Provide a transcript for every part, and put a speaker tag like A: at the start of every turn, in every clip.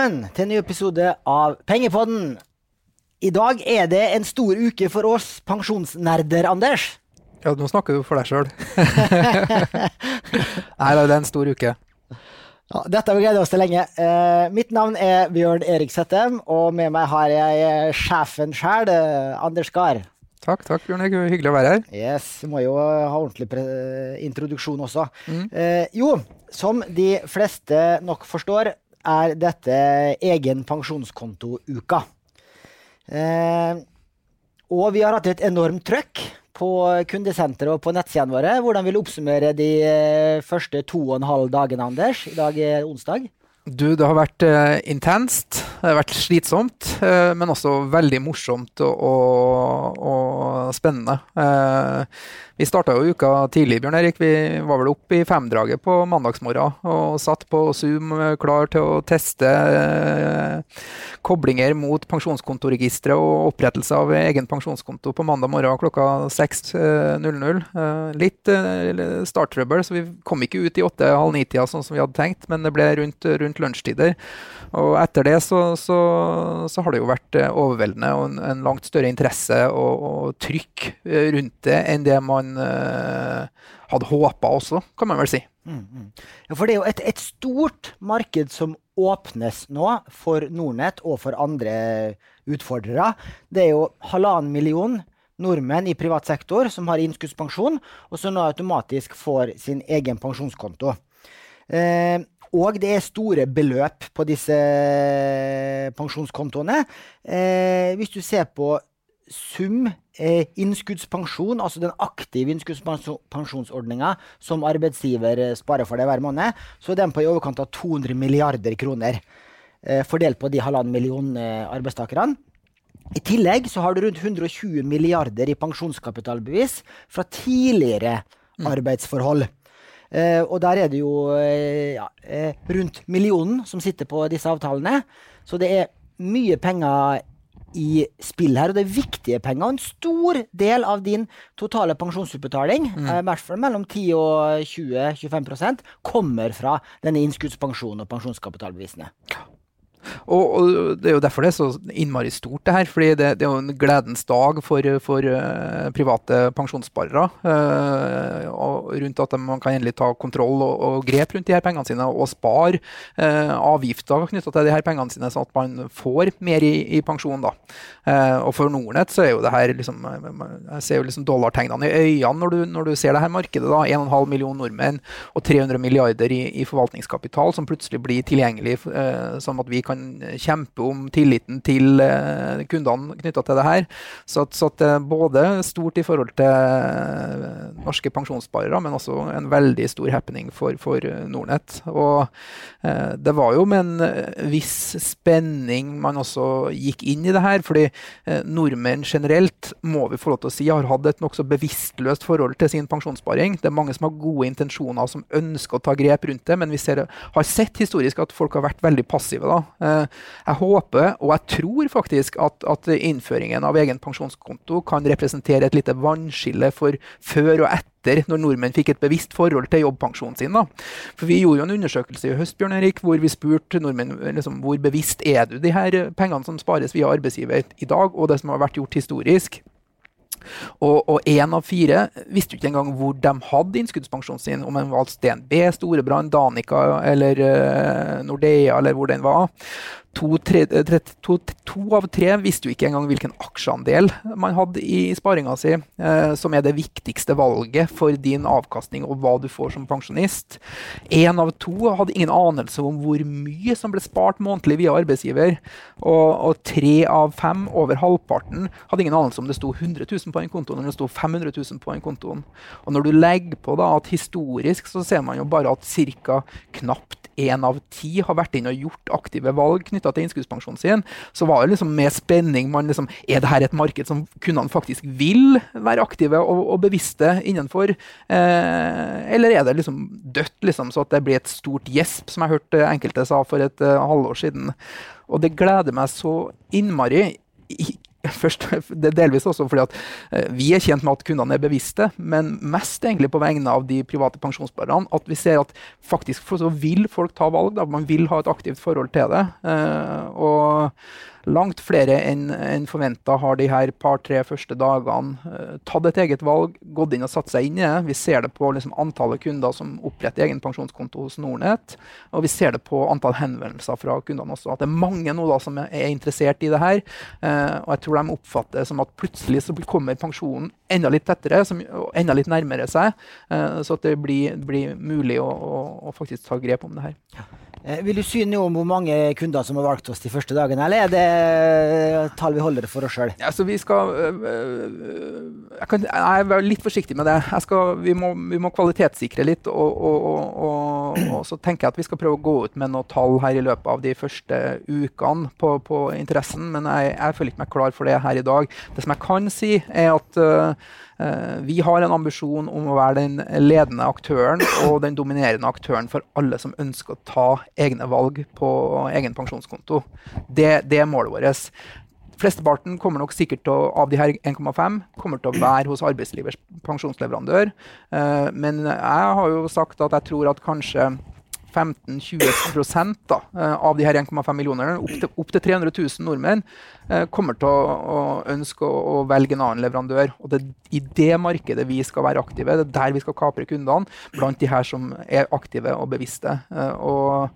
A: Velkommen til en ny episode av Pengepodden. I dag er det en stor uke for oss pensjonsnerder, Anders.
B: Ja, nå snakker du for deg sjøl. Nei, det er en stor uke.
A: Ja, dette har vi gledet oss til lenge. Eh, mitt navn er Bjørn Erik Settem, og med meg har jeg eh, sjefen sjøl, eh, Anders Gahr.
B: Takk, takk, Bjørn. Hyggelig å være her.
A: Yes, vi må jo ha ordentlig introduksjon også. Mm. Eh, jo, som de fleste nok forstår, er dette egen pensjonskonto-uka. Eh, og vi har hatt et enormt trøkk på kundesenteret og på nettsidene våre. Hvordan vil du oppsummere de eh, første to og en halv dagene, Anders? I dag er onsdag.
B: Du, det har vært uh, intenst. Det har vært slitsomt, uh, men også veldig morsomt og, og, og spennende. Uh, vi starta jo uka tidlig, Bjørn Erik. Vi var vel oppe i femdraget på mandagsmorgen og satt på Zoom klar til å teste koblinger mot pensjonskontoregisteret og opprettelse av egen pensjonskonto på mandag morgen klokka 6.00. Litt starttrøbbel, så vi kom ikke ut i åtte-halv ni-tida sånn som vi hadde tenkt, men det ble rundt, rundt lunsjtider. Og etter det så, så, så har det jo vært eh, overveldende og en, en langt større interesse og, og, trykk eh, rundt det enn det man uh, hadde håpa også, kan man vel si. Mm, mm.
A: For det er jo et, et, stort marked som åpnes nå for Nordnett og for andre utfordrere. Det er jo halvannen million nordmenn i privat sektor som har innskuddspensjon, og som nå automatisk får sin egen pensjonskonto. Eh, og det er store beløp på disse eh, pensjonskontoene. Eh, hvis du ser på sum eh, innskuddspensjon, altså den aktive innskuddspensjonsordninga som arbeidsgiver eh, sparer for deg hver måned, så er den på i overkant av 200 milliarder kroner. Eh, fordelt på de halvannen million eh, arbeidstakerne. I tillegg så har du rundt 120 milliarder i pensjonskapitalbevis fra tidligere mm. arbeidsforhold. Eh, og der er det jo eh, ja, eh, rundt millionen som sitter på disse avtalene. Så det er mye penger i spill her, og det er viktige penger. Og en stor del av din totale pensjonsutbetaling, mm. i hvert fall mellom 10 og 20-25% kommer fra denne innskuddspensjonen og pensjonskapitalbevisene.
B: Og, og, Det er jo derfor det er så innmari stort, det her. fordi det, det er jo en gledens dag for, for uh, private pensjonssparere. Uh, rundt at man kan endelig ta kontroll og, og, grep rundt de her pengene sine og spare uh, avgifter knytta til de her pengene sine, sånn at man får mer i, i pensjon. da. og For Nordnett så er jo det her liksom, Jeg ser jo liksom dollartegnene i øynene når du, når du ser det her markedet. da, 1,5 million nordmenn og 300 milliarder i, i, forvaltningskapital som plutselig blir tilgjengelig, sånn at vi kan kan kjempe om tilliten til eh, kundene knytta til det her. Så, at, så at det er både stort i forhold til eh, norske pensjonssparere, men også en veldig stor happening for, for Nordnett. Og eh, det var jo med en viss spenning man også gikk inn i det her, fordi eh, nordmenn generelt, må vi få lov til å si, har hatt et nokså bevisstløst forhold til sin pensjonssparing. Det er mange som har gode intensjoner, som ønsker å ta grep rundt det, men vi ser, har sett historisk at folk har vært veldig passive. da. Eh, jeg håper, og jeg tror faktisk, at, at, innføringen av egen pensjonskonto kan representere et lite vannskille for før og etter, når nordmenn fikk et bevisst forhold til jobbpensjonen sin. Da. For Vi gjorde jo en undersøkelse i høst Bjørn Erik, hvor vi spurte nordmenn liksom, hvor bevisst er du de her pengene som spares via arbeidsgiver i dag, og det som har vært gjort historisk. Og én av fire visste ikke engang hvor de hadde innskuddspensjonen sin, om den valgte DNB, Storebrand, Danica eller uh, Nordea, eller hvor den var. To, tre, eh, tre, to, to, av tre visste jo ikke engang hvilken aksjeandel man hadde i sparinga si, eh, som er det viktigste valget for din avkastning og hva du får som pensjonist. Én av to hadde ingen anelse om hvor mye som ble spart månedlig via arbeidsgiver. Og, og, tre av fem, over halvparten, hadde ingen anelse om det sto 100 000 på en konto når det sto 500 000 på en konto. Og når du legger på da at historisk så ser man jo bare at ca. knapt én av ti har vært inne og gjort aktive valg knytta til innskuddspensjonen sin, så var det liksom med spenning man liksom Er det her et marked som kundene faktisk vil være aktive og, og bevisste innenfor? Eh, eller er det liksom dødt, liksom, så at det blir et stort gjesp, som jeg hørte enkelte sa for et uh, halvår siden? Og det gleder meg så innmari først, delvis også fordi at eh, vi er tjent med at kundene er bevisste, men mest egentlig på vegne av de private pensjonssparerne. At vi ser at faktisk så vil folk ta valg. Da. Man vil ha et aktivt forhold til det. Eh, og langt flere enn en forventa har de her par-tre første dagene uh, tatt et eget valg, gått inn og satt seg inn i det. Vi ser det på liksom, antallet kunder som oppretter egen pensjonskonto hos Nordnett. Og vi ser det på antall henvendelser fra kundene også. At det er mange nå da, som er interessert i det her. Og jeg tror de oppfatter som at plutselig så kommer pensjonen enda litt tettere, som, enda litt nærmere seg. Uh, så at det blir, blir mulig å, å, å, faktisk ta grep om det her.
A: Eh, vil du si noe om hvor mange kunder som har valgt oss de første dagene, eller er det eh, tall vi holder for oss sjøl?
B: Ja, vi skal øh, jeg, kan, jeg, er litt forsiktig med det. Skal, vi, må, vi, må, kvalitetssikre litt. Og, og, og, og, så tenker jeg at vi skal prøve å gå ut med noen tall her i løpet av de første ukene på, på interessen. Men jeg, jeg føler ikke meg klar for det her i dag. Det som jeg kan si, er at Eh, vi har en ambisjon om å være den ledende aktøren og den dominerende aktøren for alle som ønsker å ta egne valg på egen pensjonskonto. Det, det er målet vårt. Flesteparten kommer nok sikkert å, av de her 1,5 kommer til å være hos arbeidslivets pensjonsleverandør. Eh, men jeg har jo sagt at jeg tror at kanskje 15-20 da, eh, av de her 1,5 millionene, opp opp til 300 000 nordmenn, eh, kommer til å, å ønske å, å, velge en annen leverandør. Og det er i det markedet vi skal være aktive. Det er der vi skal kapre kundene, blant de her som er aktive og bevisste. Eh, og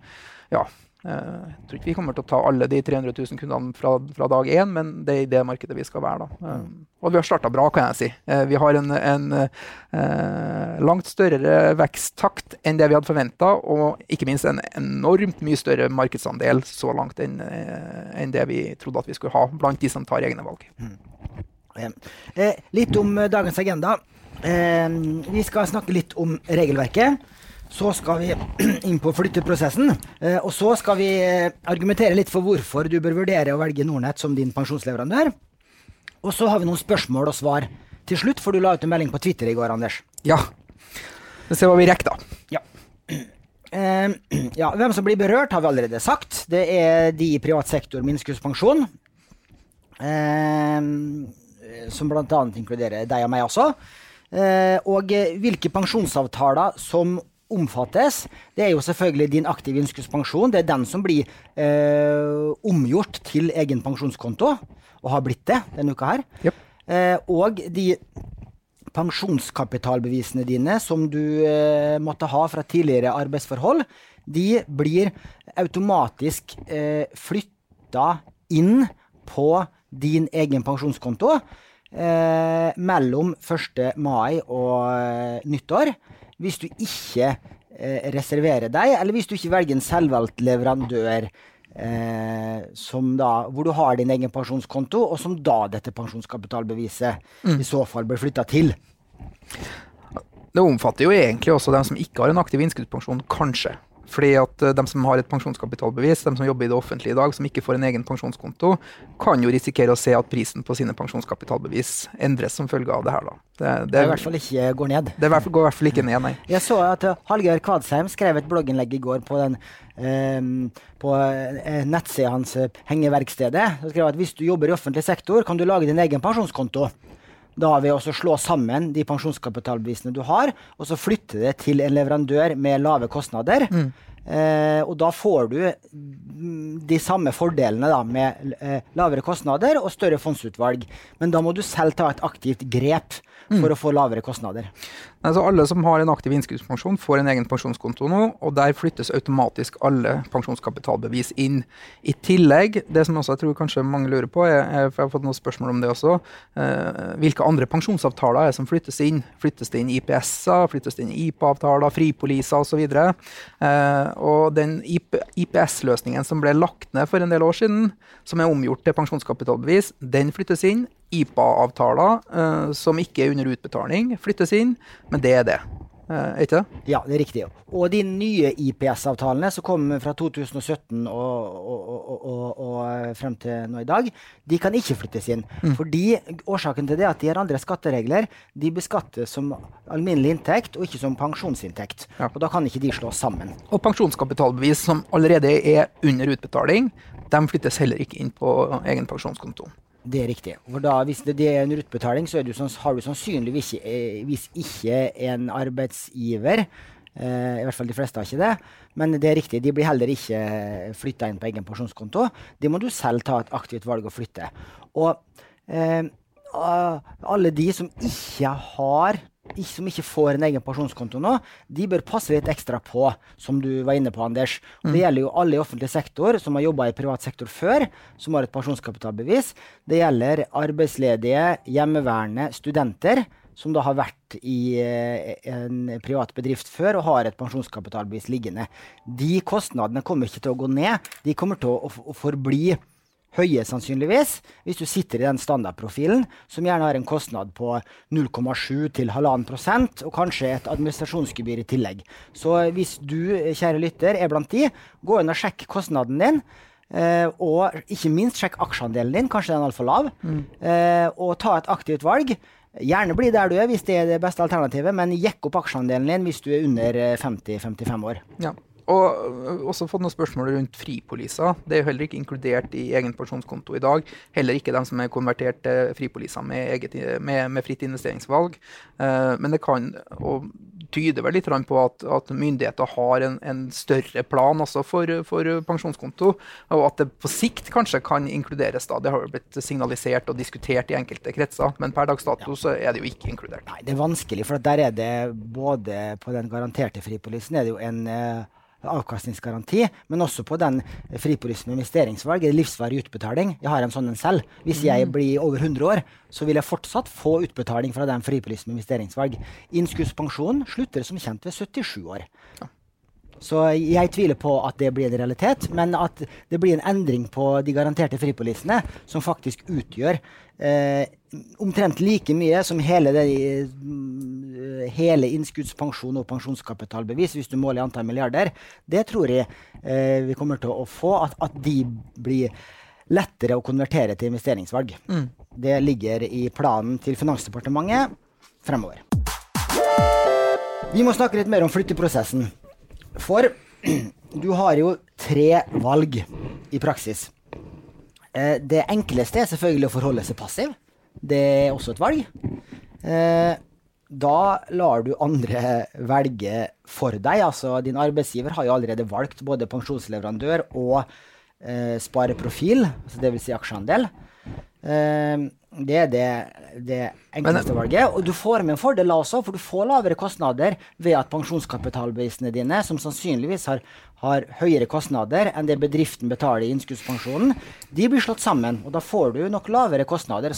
B: ja, jeg tror ikke vi kommer til å ta alle de 300 000 kundene fra, fra dag én, men det er i det markedet vi skal være. da. Eh, mm. Og vi har starta bra, kan jeg si. Eh, vi har en, en eh, langt større veksttakt enn det vi hadde forventa, og ikke minst en enormt mye større markedsandel så langt enn enn det vi trodde at vi skulle ha blant de som tar egne valg. Mm.
A: Eh, litt om dagens agenda. Eh, vi skal snakke litt om regelverket. Så skal vi inn på flytteprosessen. Eh, og så skal vi eh, argumentere litt for hvorfor du bør vurdere å velge Nordnett som din pensjonsleverandør. Og så har vi noen spørsmål og svar til slutt, for du la ut en melding på Twitter i går, Anders.
B: Ja. Vi ser hva vi rekker, da.
A: Ja. Eh, ja. Hvem som blir berørt, har vi allerede sagt. Det er de i privat sektor med innskuddspensjon. Som bl.a. inkluderer deg og meg også. Og hvilke pensjonsavtaler som omfattes, det er jo selvfølgelig din aktive innskuddspensjon. Det er den som blir eh, omgjort til egen pensjonskonto, og har blitt det denne uka her. Yep. Eh, og de pensjonskapitalbevisene dine som du eh, måtte ha fra tidligere arbeidsforhold, de blir automatisk eh, flytta inn på din egen pensjonskonto eh, mellom 1. mai og eh, nyttår hvis du ikke eh, reserverer deg, eller hvis du ikke velger en selvvalgt leverandør eh, da, hvor du har din egen pensjonskonto, og som da dette pensjonskapitalbeviset mm. i så fall blir flytta til.
B: Det omfatter jo egentlig også dem som ikke har en aktiv innskuddspensjon, kanskje. Fordi at uh, De som har et pensjonskapitalbevis, de som jobber i det offentlige i dag, som ikke får en egen pensjonskonto, kan jo risikere å se at prisen på sine pensjonskapitalbevis endres som følge av det her. da.
A: Det, det, det i hvert fall ikke går ned.
B: Det går i hvert fall ikke ned, nei.
A: Jeg så at uh, Hallgeir Kvadsheim skrev et blogginnlegg i går på, den, um, på nettsida hans Hengeverkstedet. Han skrev at hvis du jobber i offentlig sektor, kan du lage din egen pensjonskonto. Da vil å slå sammen de pensjonskapitalbevisene du har, og så flytte det til en leverandør med lave kostnader. Mm. Eh, og da får du de samme fordelene da, med eh, lavere kostnader og større fondsutvalg. Men da må du selv ta et aktivt grep mm. for mm. å få lavere kostnader.
B: Altså alle som har en aktiv innskuddspensjon, får en egen pensjonskonto nå, og der flyttes automatisk alle pensjonskapitalbevis inn. I tillegg, det som også jeg tror kanskje mange lurer på, er, for jeg har fått noen spørsmål om det også, eh, hvilke andre pensjonsavtaler er det som flyttes inn? Flyttes det inn IPS-er, flyttes det inn IPA-avtaler, fripoliser osv.? Eh, og den IPS-løsningen som ble lagt ned for en del år siden, som er omgjort til pensjonskapitalbevis, den flyttes inn. IPA-avtaler uh, som ikke er under utbetaling, flyttes inn, men det er det. Uh, ikke?
A: Ja, det er riktig. Og de nye IPS-avtalene som kom fra 2017 og, og, og, og, frem til nå i dag, de kan ikke flyttes inn. Mm. Fordi Årsaken til det er at de har andre skatteregler. De beskattes som alminnelig inntekt og ikke som pensjonsinntekt. Ja. Og Da kan ikke de slås sammen.
B: Og pensjonskapitalbevis som allerede er under utbetaling, de flyttes heller ikke inn på egen pensjonskonto.
A: Det er riktig. For da, hvis det, det er en utbetaling, så du, har du sannsynligvis ikke, hvis ikke en arbeidsgiver. Eh, I hvert fall de fleste har ikke det. Men det er riktig, de blir heller ikke flytta inn på egen pensjonskonto. Det må du selv ta et aktivt valg å flytte. Og eh, alle de som ikke har som ikke får en egen pensjonskonto nå, de bør passe litt ekstra på, som du var inne på, Anders. Og det mm. gjelder jo alle i offentlig sektor som har jobba i privat sektor før, som har et pensjonskapitalbevis. Det gjelder arbeidsledige, hjemmeværende, studenter som da har vært i eh, en privat bedrift før og har et pensjonskapitalbevis liggende. De kostnadene kommer ikke til å gå ned. De kommer til å, å forbli høye, sannsynligvis, hvis du sitter i den standardprofilen, som gjerne har en kostnad på 0,7 til 1,5 og kanskje et administrasjonsgebyr i tillegg. Så hvis du, kjære lytter, er blant de, gå inn og sjekk kostnaden din. Uh, og ikke minst sjekk aksjeandelen din, kanskje den er altfor lav. Mm. Uh, og ta et aktivt valg. Gjerne bli der du er hvis det er det beste alternativet, men jekk opp aksjeandelen din hvis du er under 50-55 eh, år.
B: Ja. Og øh, også fått noen spørsmål rundt fripoliser. Det er jo heller ikke inkludert i egen pensjonskonto i dag. Heller ikke dem som er konvertert til fripoliser med, med, med, fritt investeringsvalg. Uh, men det kan og tyder vel litt på at, at myndigheter har en, en, større plan også for, for, pensjonskonto. Og at det på sikt kanskje kan inkluderes. da. Det har jo blitt signalisert og diskutert i enkelte kretser. Men per dags dato ja. så er det jo ikke inkludert.
A: Nei, Det er vanskelig, for der er det både på den garanterte fripolisen er det jo en uh, avkastningsgaranti, men også på den fripolisen med investeringsvalg, livsvarig utbetaling. Jeg har en sånn en selv. Hvis jeg mm. blir over 100 år, så vil jeg fortsatt få utbetaling fra den fripolisen med investeringsvalg. Innskuddspensjonen slutter som kjent ved 77 år. Så jeg tviler på at det blir en realitet, men at det blir en endring på de garanterte fripolisene, som faktisk utgjør eh, omtrent like mye som hele, det, mm, hele innskuddspensjon og pensjonskapitalbevis, hvis du måler i antall milliarder. Det tror jeg eh, vi kommer til å få, at, at, de blir lettere å konvertere til investeringsvalg. Mm. Det ligger i planen til Finansdepartementet fremover. Vi må snakke litt mer om flytteprosessen. For du har jo tre valg i praksis. Eh, det enkleste er selvfølgelig å forholde seg passiv. Det er også et valg. Eh, da lar du andre velge for deg. Altså din arbeidsgiver har jo allerede valgt både pensjonsleverandør og eh, spareprofil, altså dvs. Si aksjeandel. Eh, det er det, det enkleste Men, valget. Og du får med en fordel også, for du får lavere kostnader ved at pensjonskapitalbevisene dine, som sannsynligvis har, har, høyere kostnader enn det bedriften betaler i innskuddspensjonen, de blir slått sammen. Og da får du nok lavere kostnader.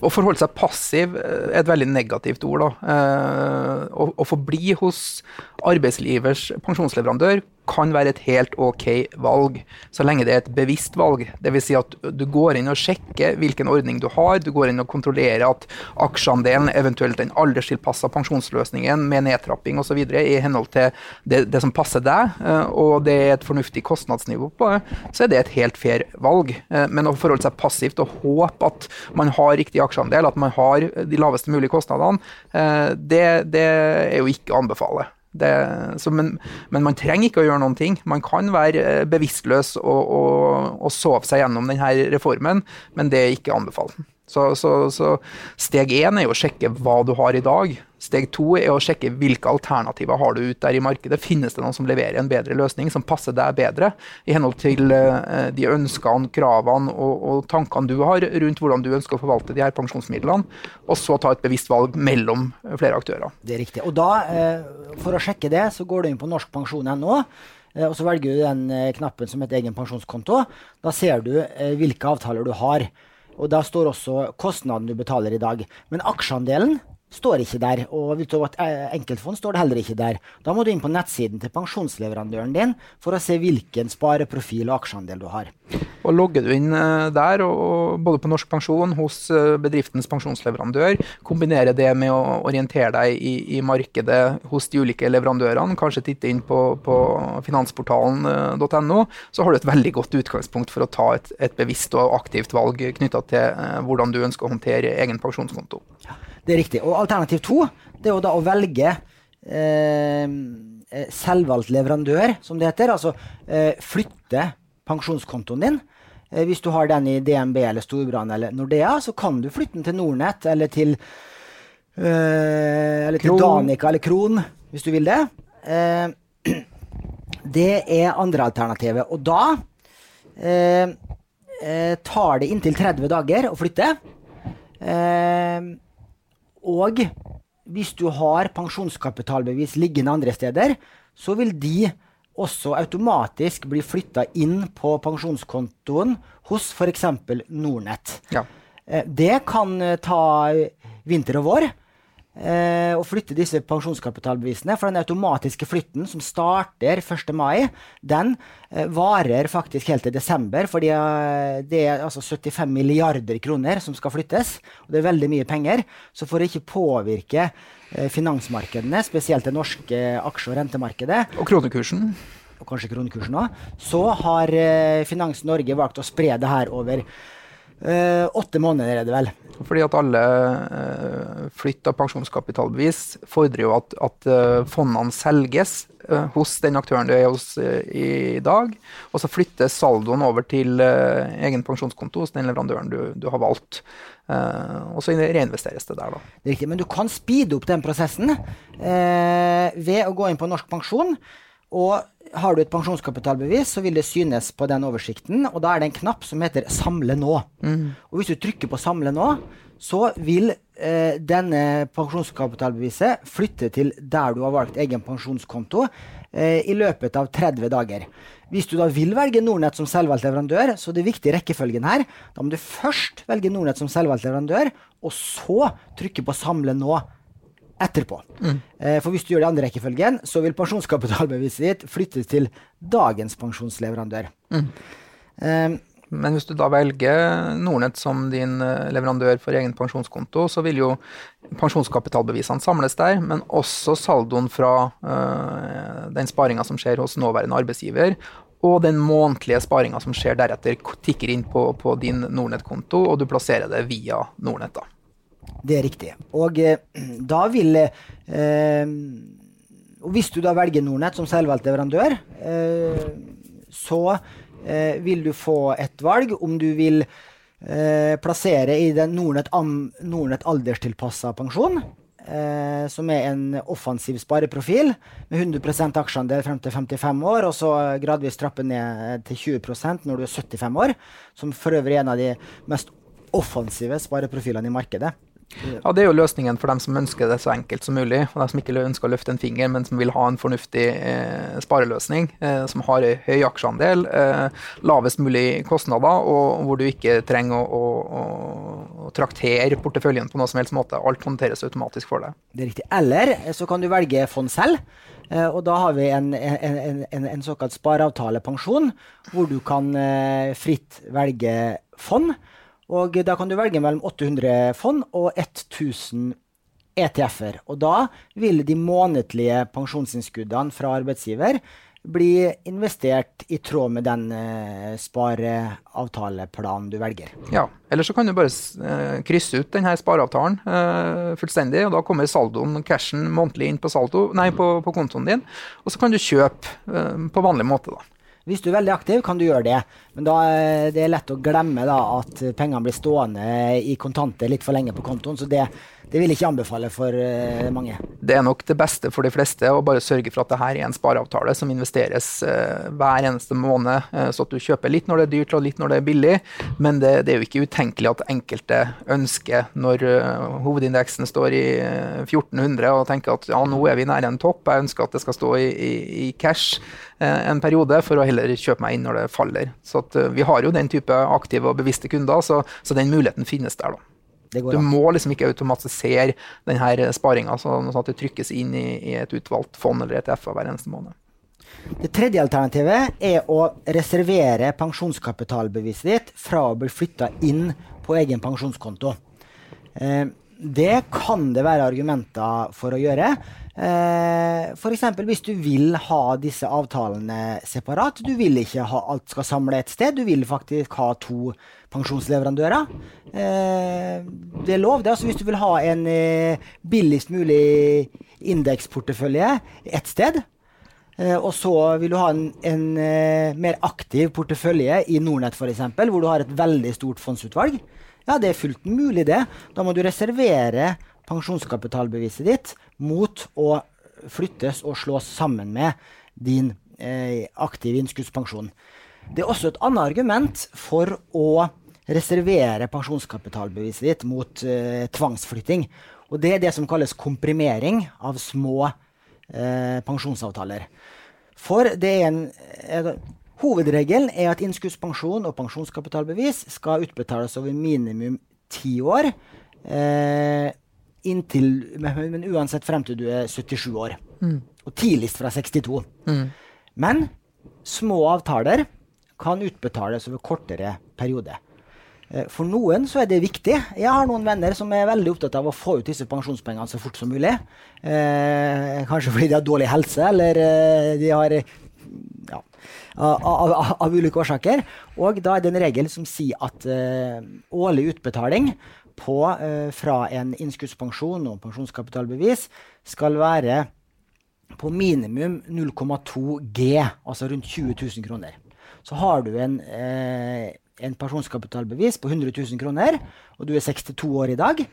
B: Å forholde seg passiv er et veldig negativt ord. da. Eh, å, å forbli hos arbeidslivers pensjonsleverandør kan være et helt ok valg, så lenge det er et bevisst valg. Dvs. Si at du går inn og sjekker hvilken ordning du har, du går inn og kontrollerer at aksjeandelen, eventuelt den alderstilpassa pensjonsløsningen med nedtrapping osv. i henhold til det, det, som passer deg, eh, og det er et fornuftig kostnadsnivå på det, så er det et helt fair valg. Eh, men å forholde seg passivt og håpe at man har riktig aksjeandel, at man har de laveste mulige kostnadene, eh, det, det er jo ikke å anbefale. Det, så, men, men, man trenger ikke å gjøre noen ting. Man kan være eh, bevisstløs og, og, og sove seg gjennom denne reformen, men det er ikke anbefalt. Så, så, så steg én er jo å sjekke hva du har i dag. Steg to er å sjekke hvilke alternativer har du ute der i markedet. Finnes det noen som leverer en bedre løsning, som passer deg bedre, i henhold til uh, de ønskene, kravene og, og, tankene du har rundt hvordan du ønsker å forvalte de her pensjonsmidlene, og så ta et bevisst valg mellom flere aktører.
A: Det er riktig. Og da, uh, for å sjekke det, så går du inn på norskpensjon.no. Og så velger du den knappen som heter egen pensjonskonto. Da ser du hvilke avtaler du har. Og da står også kostnaden du betaler i dag. Men aksjeandelen står ikke der. Og hvis du har enkeltfond, står det heller ikke der. Da må du inn på nettsiden til pensjonsleverandøren din for å se hvilken spareprofil og aksjeandel du har.
B: Og Logger du inn eh, der, både på Norsk Pensjon, hos eh, bedriftens pensjonsleverandør, kombinere det med å orientere deg i, i markedet hos de ulike leverandørene, kanskje titte inn på, på finansportalen.no, så har du et veldig godt utgangspunkt for å ta et, et bevisst og aktivt valg knytta til eh, hvordan du ønsker å håndtere egen pensjonskonto.
A: Ja. Det er riktig. Og alternativ to det er jo da å velge eh, eh, selvvalgt leverandør, som det heter. Altså eh, flytte pensjonskontoen din Eh, hvis du har den i DNB eller Storbrann eller Nordea, så kan du flytte den til Nordnett eller til, eh, eller til
B: Kron.
A: Danica eller Kron, hvis du vil det. Eh, det er andre alternativet. Og da tar det inntil 30 dager å flytte. Eh, og hvis du har pensjonskapitalbevis liggende andre steder, så vil de også automatisk bli flytta inn på pensjonskontoen hos f.eks. Nordnett.
B: Ja.
A: Eh, Det kan eh, ta vinter og vår eh, å flytte disse pensjonskapitalbevisene. For den automatiske flytten som starter 1. mai, den eh, varer faktisk helt til desember. Fordi eh, det er altså 75 milliarder kroner som skal flyttes. Og det er veldig mye penger. Så for å ikke påvirke eh, finansmarkedene, spesielt det norske aksje- og rentemarkedet,
B: Og kronekursen.
A: og kanskje kronekursen òg, så har eh, Finans Norge valgt å spre det her over eh, åtte måneder, er det vel.
B: Fordi at alle eh, flytt av pensjonskapitalbevis fordrer jo at, at eh, fondene selges eh, hos den aktøren du er hos eh, i dag. Og så flyttes saldoen over til egen pensjonskonto hos den leverandøren du, du har valgt. Eh, og så reinvesteres det der, da.
A: Det er riktig, Men du kan speede opp den prosessen eh, ved å gå inn på Norsk Pensjon. Og har du et pensjonskapitalbevis, så vil det synes på den oversikten. Og da er det en knapp som heter 'Samle nå'. Og hvis du trykker på 'Samle nå', så vil eh, denne pensjonskapitalbeviset flytte til der du har valgt egen pensjonskonto eh, i løpet av 30 dager. Hvis du da vil velge Nordnett som selvvalgt leverandør, så er det viktig rekkefølgen her. Da må du først velge Nordnett som selvvalgt leverandør, og så trykke på 'Samle nå' etterpå. Eh, for hvis du gjør det i andre rekkefølgen, så vil pensjonskapitalbeviset ditt flyttes til dagens pensjonsleverandør. Eh,
B: Men hvis du da velger Nordnett som din eh, leverandør for egen pensjonskonto, så vil jo pensjonskapitalbevisene samles der, men også saldoen fra eh, den sparinga som skjer hos nåværende arbeidsgiver, og den månedlige sparinga som skjer deretter, tikker inn på, på din Nordnett-konto, og du plasserer det via Nordnett. da.
A: Det er riktig. Og eh, da vil eh, Og hvis du da velger Nordnett som selvvalgt leverandør, eh, så eh, vil du få et valg om du vil eh, plassere i den Nordnett, Nordnett alderstilpassa pensjon. Eh, som er en offensiv spareprofil med 100% aksjeandel frem til 55 år, og så gradvis trappe ned til 20% når du er 75 år. Som for øvrig er en av de mest offensive spareprofilene i markedet.
B: Ja, Det er jo løsningen for dem som ønsker det så enkelt som mulig, og dem som ikke ønsker å løfte en finger, men som vil ha en fornuftig eh, spareløsning, eh, som har en høy aksjeandel, eh, lavest mulig kostnader, og hvor du ikke trenger å, å, å, traktere porteføljen på noe som helst måte. Alt håndteres automatisk for deg.
A: Det er riktig. Eller eh, så kan du velge fond selv. eh, Og da har vi en, en, en, en, en såkalt spareavtalepensjon, hvor du kan eh, fritt velge fond. Og da kan du velge mellom 800 fond og 1000 ETF-er. Og da vil de månedlige pensjonsinnskuddene fra arbeidsgiver bli investert i tråd med den eh, spareavtaleplanen du velger.
B: Ja, Eller så kan du bare eh, krysse ut denne spareavtalen eh, fullstendig, og da kommer saldoen, cashen, månedlig inn på, saldo, nei, på, på kontoen din, og så kan du kjøpe eh, på vanlig måte. da.
A: Hvis du er veldig aktiv, kan du gjøre det. Men da er det lett å glemme da, at pengene blir stående i kontanter litt for lenge på kontoen. Så det, det vil jeg ikke anbefale for uh, mange.
B: Det er nok det beste for de fleste å bare sørge for at det her er en spareavtale som investeres uh, hver eneste måned, uh, så at du kjøper litt når det er dyrt og litt når det er billig. Men det, det er jo ikke utenkelig at enkelte ønsker, når hovedindeksen står i eh, 1400 og tenker at ja, nå er vi nær en topp, jeg ønsker at det skal stå i, i, i cash en periode, for å heller kjøpe meg inn når det faller. Så at, vi har jo den type aktive og bevisste kunder, så, så den muligheten finnes der. da.
A: Det går
B: Du må liksom ikke automatisere denne sparinga sånn at det trykkes inn i, i et utvalgt fond eller ETF hver eneste måned.
A: Det tredje alternativet er å reservere pensjonskapitalbeviset ditt fra å bli flytta inn på egen pensjonskonto. Eh, det kan det være argumenter for å gjøre. Eh, F.eks. hvis du vil ha disse avtalene separat. Du vil ikke ha alt skal samle et sted. Du vil faktisk ha to pensjonsleverandører. Eh, det er lov. det. Altså, hvis du vil ha en eh, billigst mulig indeksportefølje ett sted, Eh, og så vil du ha en, en mer aktiv portefølje i Nordnett f.eks., hvor du har et veldig stort fondsutvalg. Ja, det er fullt mulig, det. Da må du reservere pensjonskapitalbeviset ditt mot å flyttes og slås sammen med din eh, aktive innskuddspensjon. Det er også et annet argument for å reservere pensjonskapitalbeviset ditt mot eh, tvangsflytting. Og det er det som kalles komprimering av små eh, pensjonsavtaler. For det er en eh, Hovedregelen er at innskuddspensjon og pensjonskapitalbevis skal utbetales over minimum ti år. Eh, inntil, men, uansett frem til du er 77 år. Mm. Og tidligst fra 62. Mm. Men små avtaler kan utbetales over kortere periode. Eh, for noen så er det viktig. Jeg har noen venner som er veldig opptatt av å få ut disse pensjonspengene så fort som mulig. Eh, kanskje fordi de har dårlig helse, eller eh, de har ja, av, av, av, ulike årsaker. Og da er det en regel som sier at uh, årlig utbetaling på, uh, fra en innskuddspensjon og pensjonskapitalbevis skal være på minimum 0,2 G, altså rundt 20 000 kroner. Så har du en, eh, en pensjonskapitalbevis på 100 000 kroner, og du er 62 år i dag,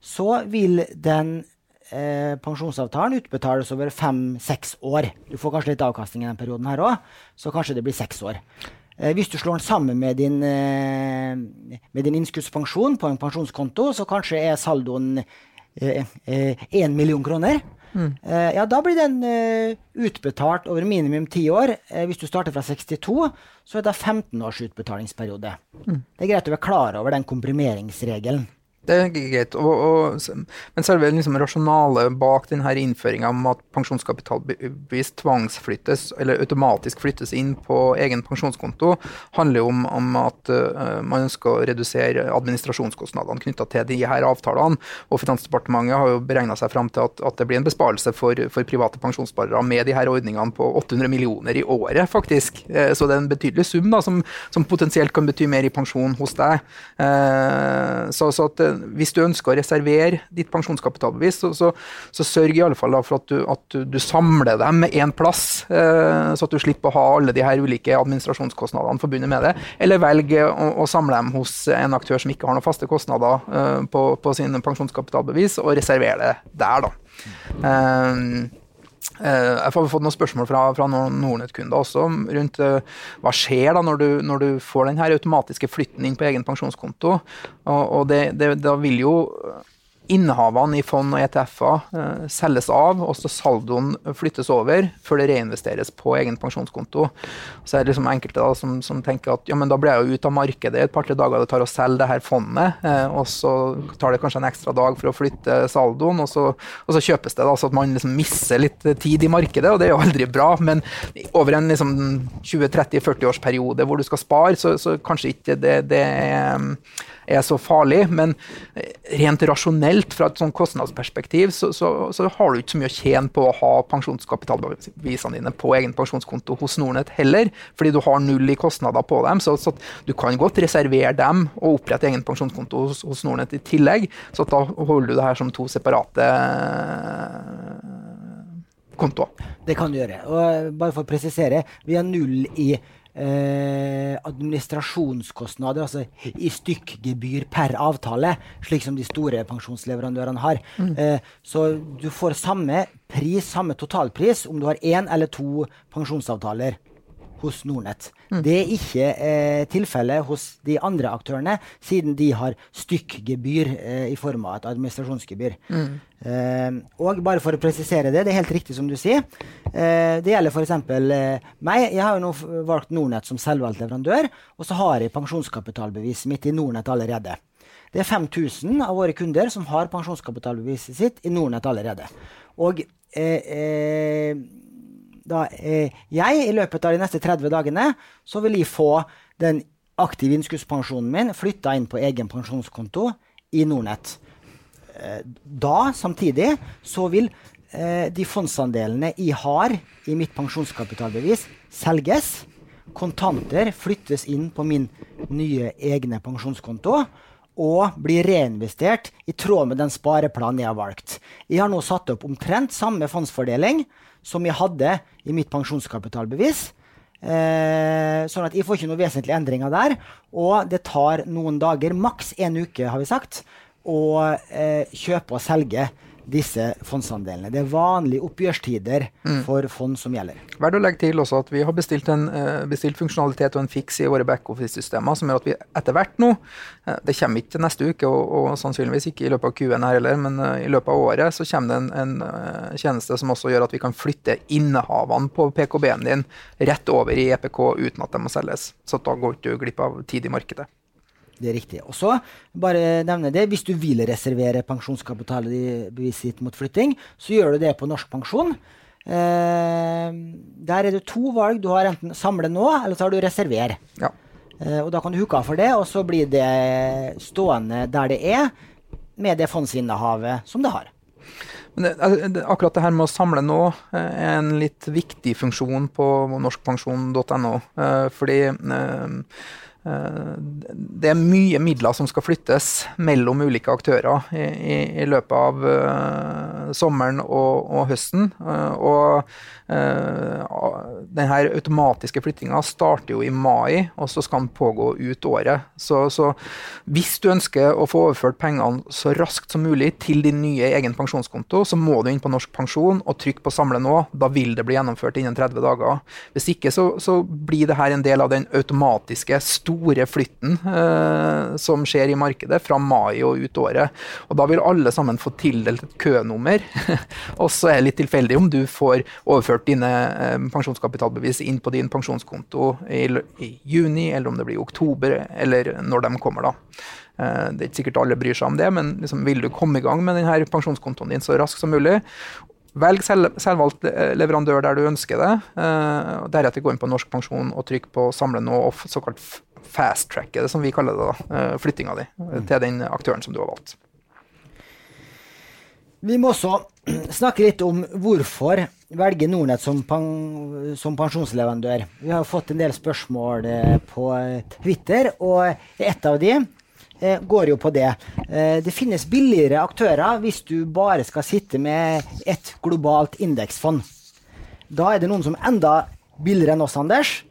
A: så vil den eh, pensjonsavtalen utbetales over fem-seks år. Du får kanskje litt avkastning i den perioden her òg, så kanskje det blir seks år. Eh, hvis du slår den sammen med din, eh, med din innskuddspensjon på en pensjonskonto, så kanskje er saldoen én eh, eh, million kroner. Mm. Ja, da blir den utbetalt over minimum ti år. Hvis du starter fra 62, så er det 15 års utbetalingsperiode. Mm. Det er greit å være klar over den komprimeringsregelen.
B: Det er greit. Og, og, men selve liksom rasjonalet bak denne innføringa om at pensjonskapitalbevis tvangsflyttes, eller automatisk flyttes inn på egen pensjonskonto, handler jo om, om at uh, man ønsker å redusere administrasjonskostnadene knytta til de her avtalene. Og Finansdepartementet har jo beregna seg fram til at, at, det blir en besparelse for, for, private pensjonssparere med de her ordningene på 800 millioner i året, faktisk. Uh, så det er en betydelig sum da, som, som, potensielt kan bety mer i pensjon hos deg. Uh, så, så at hvis du ønsker å reservere ditt pensjonskapitalbevis, så, så, så sørg i alle fall for at du, at du samler dem med én plass, eh, så at du slipper å ha alle de her ulike administrasjonskostnadene forbundet med det. Eller velg å, å, samle dem hos en aktør som ikke har noen faste kostnader eh, på, på sin pensjonskapitalbevis, og reservere det der, da. Eh, jeg har fått noen spørsmål fra, fra Nordnett-kunder også rundt uh, hva skjer da når du, når du får den her automatiske flytten inn på egen pensjonskonto. Og, og det, det, da vil jo innehavene i fond og ETF-er eh, selges av, og så saldoen flyttes over før det reinvesteres på egen pensjonskonto. Så er det liksom enkelte da, som, som, tenker at ja, men da blir jeg jo ute av markedet et par-tre dager det tar å selge det her fondet, eh, og så tar det kanskje en ekstra dag for å flytte saldoen, og så, og så kjøpes det. da, Så at man liksom misser litt tid i markedet, og det er jo aldri bra. Men over en liksom 20-30-40 års periode hvor du skal spare, så, så kanskje ikke det, det er er så farlig. Men eh, rent rasjonelt, fra et sånn kostnadsperspektiv, så, så, så, har du ikke så mye å tjene på å ha pensjonskapitalbevisene dine på egen pensjonskonto hos Nordnett heller, fordi du har null i kostnader på dem. Så, så du kan godt reservere dem og opprette egen pensjonskonto hos, hos Nordnett i tillegg. Så da holder du det her som to separate kontoer.
A: Det kan du gjøre. Og bare for å presisere, vi har null i eh, administrasjonskostnader, altså i stykkgebyr per avtale, slik som de store pensjonsleverandørene har. Mm. Eh, så du får samme pris, samme totalpris, om du har én eller to pensjonsavtaler hos Nordnett. Mm. Det er ikke eh, tilfellet hos de andre aktørene, siden de har stykkgebyr eh, i form av et administrasjonsgebyr. Mm. Eh, og bare for å presisere det, det er helt riktig som du sier. Eh, det gjelder f.eks. Eh, meg. Jeg har jo nå valgt Nordnett som selvvalgt leverandør, og så har jeg pensjonskapitalbeviset mitt i Nordnett allerede. Det er 5000 av våre kunder som har pensjonskapitalbeviset sitt i Nordnett allerede. Og eh, eh da eh, jeg i løpet av de neste 30 dagene så vil jeg få den aktive innskuddspensjonen min flytta inn på egen pensjonskonto i Nordnett. Eh, da, samtidig, så vil eh, de fondsandelene jeg har i mitt pensjonskapitalbevis, selges. Kontanter flyttes inn på min nye egne pensjonskonto. og bli reinvestert i tråd med den spareplanen jeg har valgt. Jeg har nå satt opp omtrent samme fondsfordeling som jeg hadde i mitt pensjonskapitalbevis. Eh, sånn at jeg får ikke noen vesentlige endringer der. Og det tar noen dager, maks en uke, har vi sagt, å eh, kjøpe og selge disse fondsandelene. Det er vanlige oppgjørstider mm. for fond som gjelder.
B: Verdt å legge til også at Vi har bestilt, en, eh, bestilt funksjonalitet og en fiks i våre backoffice-systemer som gjør at vi etter hvert nå eh, Det kommer ikke neste uke, og, og sannsynligvis ikke i løpet av Q-en her heller, men eh, i løpet av året så kommer det en, en tjeneste som også gjør at vi kan flytte innehavene på PKB-en din rett over i EPK uten at de må selges. Så da går du glipp av tid i markedet.
A: Det er riktig. Og så bare nevne det, Hvis du vil reservere pensjonskapitalet i beviset ditt mot flytting, så gjør du det på Norsk Pensjon. Eh, der er det to valg. Du har enten samle nå, eller så har du reserver.
B: Ja.
A: Eh, og Da kan du hooke av for det, og så blir det stående der det er, med det fondsinnehavet som det har.
B: Men det, akkurat det her med å samle nå eh, er en litt viktig funksjon på norskpensjon.no. Eh, fordi Eh, det er mye midler som skal flyttes mellom ulike aktører i, i, i løpet av uh, sommeren og, og høsten. Uh, og uh, denne automatiske flyttinga starter jo i mai, og så skal den pågå ut året. Så, så, hvis du ønsker å få overført pengene så raskt som mulig til din nye egen pensjonskonto, så må du inn på Norsk Pensjon og trykke på 'samle nå'. Da vil det bli gjennomført innen 30 dager. Hvis ikke så, så blir det her en del av den automatiske store store flytten eh, som skjer i markedet fra mai og ut året. Og Da vil alle sammen få tildelt et kønummer. og så er det litt tilfeldig om du får overført dine eh, pensjonskapitalbevis inn på din pensjonskonto i, i, juni, eller om det blir i oktober, eller når de kommer. da. Eh, det er ikke sikkert alle bryr seg om det, men liksom, vil du komme i gang med denne pensjonskontoen din så raskt som mulig, Velg selv, selvvalgt leverandør der du ønsker det. Uh, deretter gå inn på Norsk Pensjon og trykk på 'samle nå' og såkalt fast-tracke det, som vi kaller det, da, eh, flyttinga di mm. til den aktøren som du har valgt.
A: Vi må også snakke litt om hvorfor velge Nordnett som, pen som pensjonsleverandør. Vi har fått en del spørsmål eh, på Twitter, og ett av de eh, går jo på det. Det finnes billigere aktører hvis du bare skal sitte med et globalt indeksfond. Da er det noen som er enda billigere enn oss, Anders,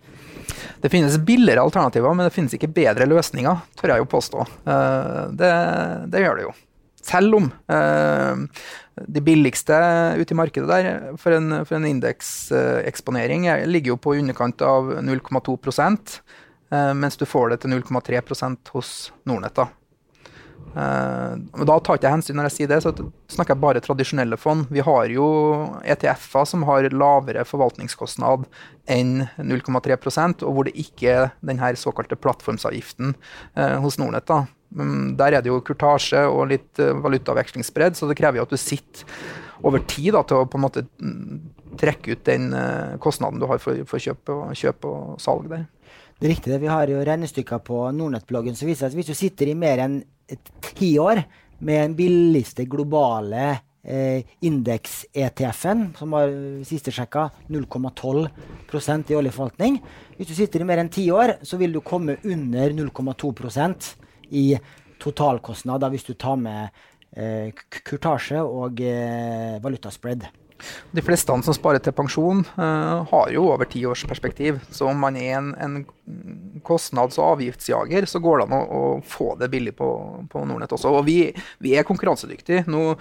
B: det finnes billigere alternativer, men det finnes ikke bedre løsninger, tør jeg jo påstå. Eh, det, det gjør det jo. Selv om eh, de billigste ute i markedet der for en, en indekseksponering ligger jo på underkant av 0,2 eh, mens du får det til 0,3% hos Nordnett. Uh, da tar ikke jeg hensyn når jeg sier det, så snakker jeg bare tradisjonelle fond. Vi har jo ETF-er som har lavere forvaltningskostnad enn 0,3% og hvor det ikke er denne såkalte plattformsavgiften uh, hos Nordnett. da. Um, der er det jo kurtasje og litt uh, valutavekslingsbredd, så det krever jo at du sitter over tid da, til å på en måte mm, trekke ut den kostnaden du har for, for kjøp, og, kjøp og salg der.
A: Det er riktig. det. Vi har jo regnestykker på Nordnett-bloggen som viser at hvis du sitter i mer enn ti år med den billigste globale eh, indeks-ETF-en, som var siste sjekka 0,12% i oljeforvaltning. Hvis du sitter i mer enn ti år, så vil du komme under 0,2% i totalkostnad hvis du tar med eh, kurtasje og eh, valutaspread.
B: De fleste som sparer til pensjon, uh, har jo over ti års perspektiv. Så om man er en, en kostnads- og avgiftsjager, så går det an å, å få det billig på, på Nordnett også. Og vi, vi er konkurransedyktige. Nå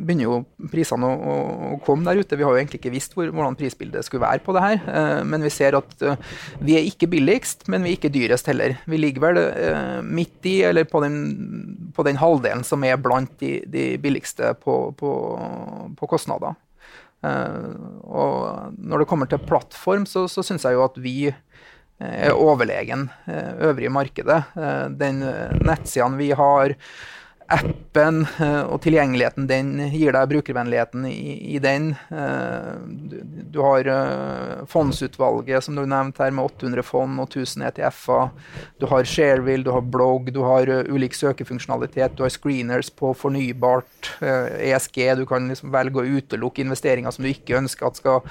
B: begynner jo prisene å, å, komme der ute. Vi har jo egentlig ikke visst hvor, hvordan prisbildet skulle være på det her. Eh, men vi ser at eh, vi er ikke billigst, men vi er ikke dyrest heller. Vi ligger vel eh, midt i, eller på den, på den, halvdelen som er blant de, de billigste på, på, på kostnader. Eh, og når det kommer til plattform, så, så syns jeg jo at vi eh, er overlegen øvrige markedet. Den nettsiden vi har appen eh, og tilgjengeligheten den gir deg, brukervennligheten i, i den. Eh, du, har eh, fondsutvalget som du nevnte her, med 800 fond og 1000 ETF-er. Du har Shareville, du har blogg, du har ulik søkefunksjonalitet, du har screeners på fornybart, ESG. E du kan liksom velge å utelukke investeringer som du ikke ønsker at skal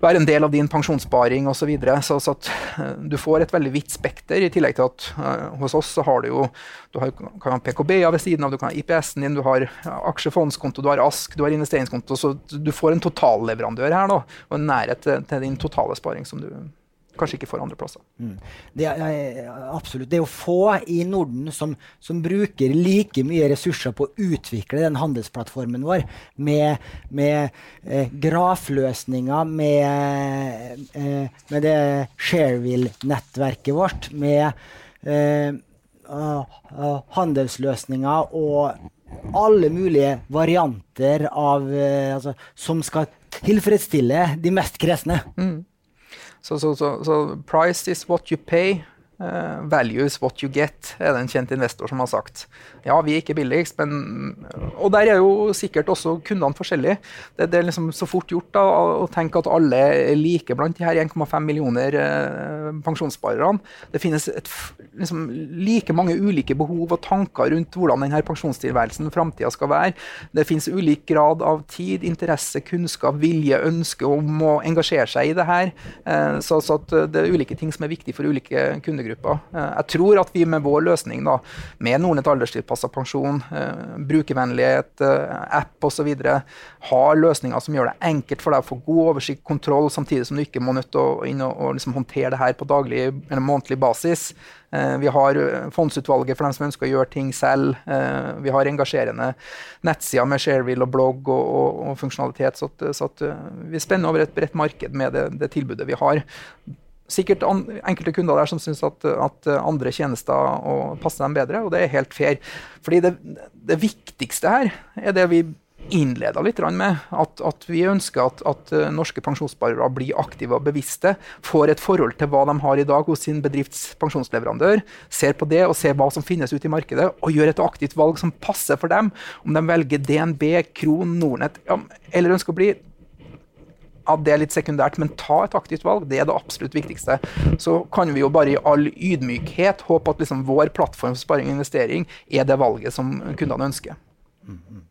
B: være en del av din pensjonssparing osv. Så, videre. så så uh, du får et veldig vidt spekter, i tillegg til at uh, hos oss så har du jo du har, kan ha PKB-er ved siden av, du kan ha IPS-en din, du har aksjefondskonto, du har ASK, du har investeringskonto. Så du får en totalleverandør her, da, og en nærhet til, til din totale sparing som du kanskje ikke får andre plasser. Mm.
A: Det er, absolutt. Det å få i Norden som, som, bruker like mye ressurser på å utvikle den handelsplattformen vår, med, med eh, grafløsninger, med, eh, med det Shareville-nettverket vårt, med eh, uh, handelsløsninger og alle mulige varianter av, uh, altså, som skal tilfredsstille de mest kresne. Mm.
B: Så, so, so, so, price is what you pay. Uh, value is what you get, er det en kjent investor som har sagt. Ja, vi er ikke billigst, men Og der er jo sikkert også kundene forskjellige. Det, det er liksom så fort gjort da, å tenke at alle er like blant de her 1,5 millioner uh, pensjonssparerne. Det finnes et, liksom, like mange ulike behov og tanker rundt hvordan denne pensjonstilværelsen framtida skal være. Det finnes ulik grad av tid, interesse, kunnskap, vilje, ønske om å engasjere seg i det her. Uh, så, så det er ulike ting som er viktige for ulike kundegrupper. Eh, jeg tror at vi med vår løsning, da, med Nordnett alderstilpassa pensjon, eh, brukervennlighet, eh, app osv. Har løsninger som gjør det enkelt for deg å få god oversikt, kontroll, samtidig som du ikke må nødt til å inn og, og liksom håndtere det her på daglig eller månedlig basis. Vi har fondsutvalget for dem som ønsker å gjøre ting selv. Vi har engasjerende nettsider med Shareville og blogg og, og, og funksjonalitet. Så, at, så at vi spenner over et bredt marked med det, det tilbudet vi har sikkert an, enkelte kunder der som syns at, at, andre tjenester passer dem bedre, og det er helt fair. Fordi det, det viktigste her er det vi innleda litt med. At, at, vi ønsker at, at, norske pensjonssparere blir aktive og bevisste. Får et forhold til hva de har i dag hos sin bedrifts pensjonsleverandør. Ser på det og ser hva som finnes ute i markedet, og gjør et aktivt valg som passer for dem. Om de velger DNB, Kron, Nordnett ja, eller ønsker å bli at det er litt sekundært, men ta et aktivt valg. Det er det absolutt viktigste. Så kan vi jo bare i all ydmykhet håpe at liksom vår plattform for sparing og investering er det valget som kundene ønsker. Mm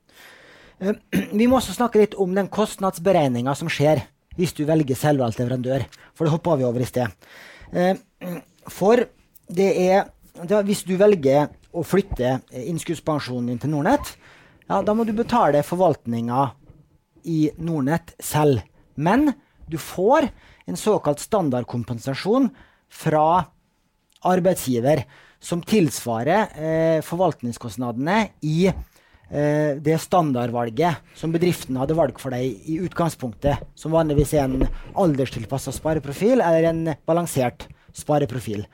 A: Vi må også snakke litt om den kostnadsberegninga som skjer hvis du velger selvvalgt leverandør. For det hoppa vi over i sted. Eh, for det er det, Hvis du velger å flytte innskuddspensjonen din til Nordnett, ja, da må du betale forvaltninga i Nordnett selv. Men du får en såkalt standardkompensasjon fra arbeidsgiver som tilsvarer eh, forvaltningskostnadene i eh, det standardvalget som bedriften hadde valgt for deg i utgangspunktet, som vanligvis er en alderstilpassa spareprofil eller en balansert spareprofil.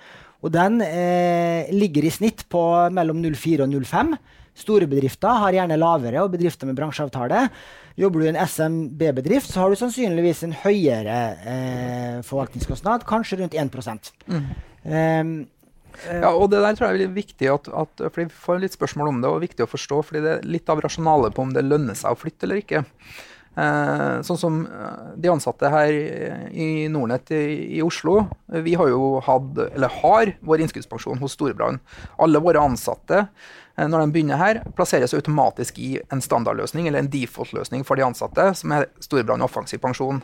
A: Og den eh, ligger i snitt på mellom 0,4 og 0,5. Store bedrifter har gjerne lavere, og bedrifter med bransjeavtale Jobber du i en SMB-bedrift, så har du sannsynligvis en høyere eh, forvaltningskostnad, kanskje rundt 1 mm.
B: um, ja, og det der tror jeg er viktig at, at, fordi Vi får litt spørsmål om det, og viktig å forstå. fordi det er litt av rasjonalet på om det lønner seg å flytte eller ikke. Eh, sånn som eh, de ansatte her i Nordnett i, i, Oslo. Vi har jo hatt, eller har, vår innskuddspensjon hos Storebrand. Alle våre ansatte når de begynner her, plasseres automatisk i en standardløsning eller en default-løsning for de ansatte, som er Storbrann offensiv pensjon.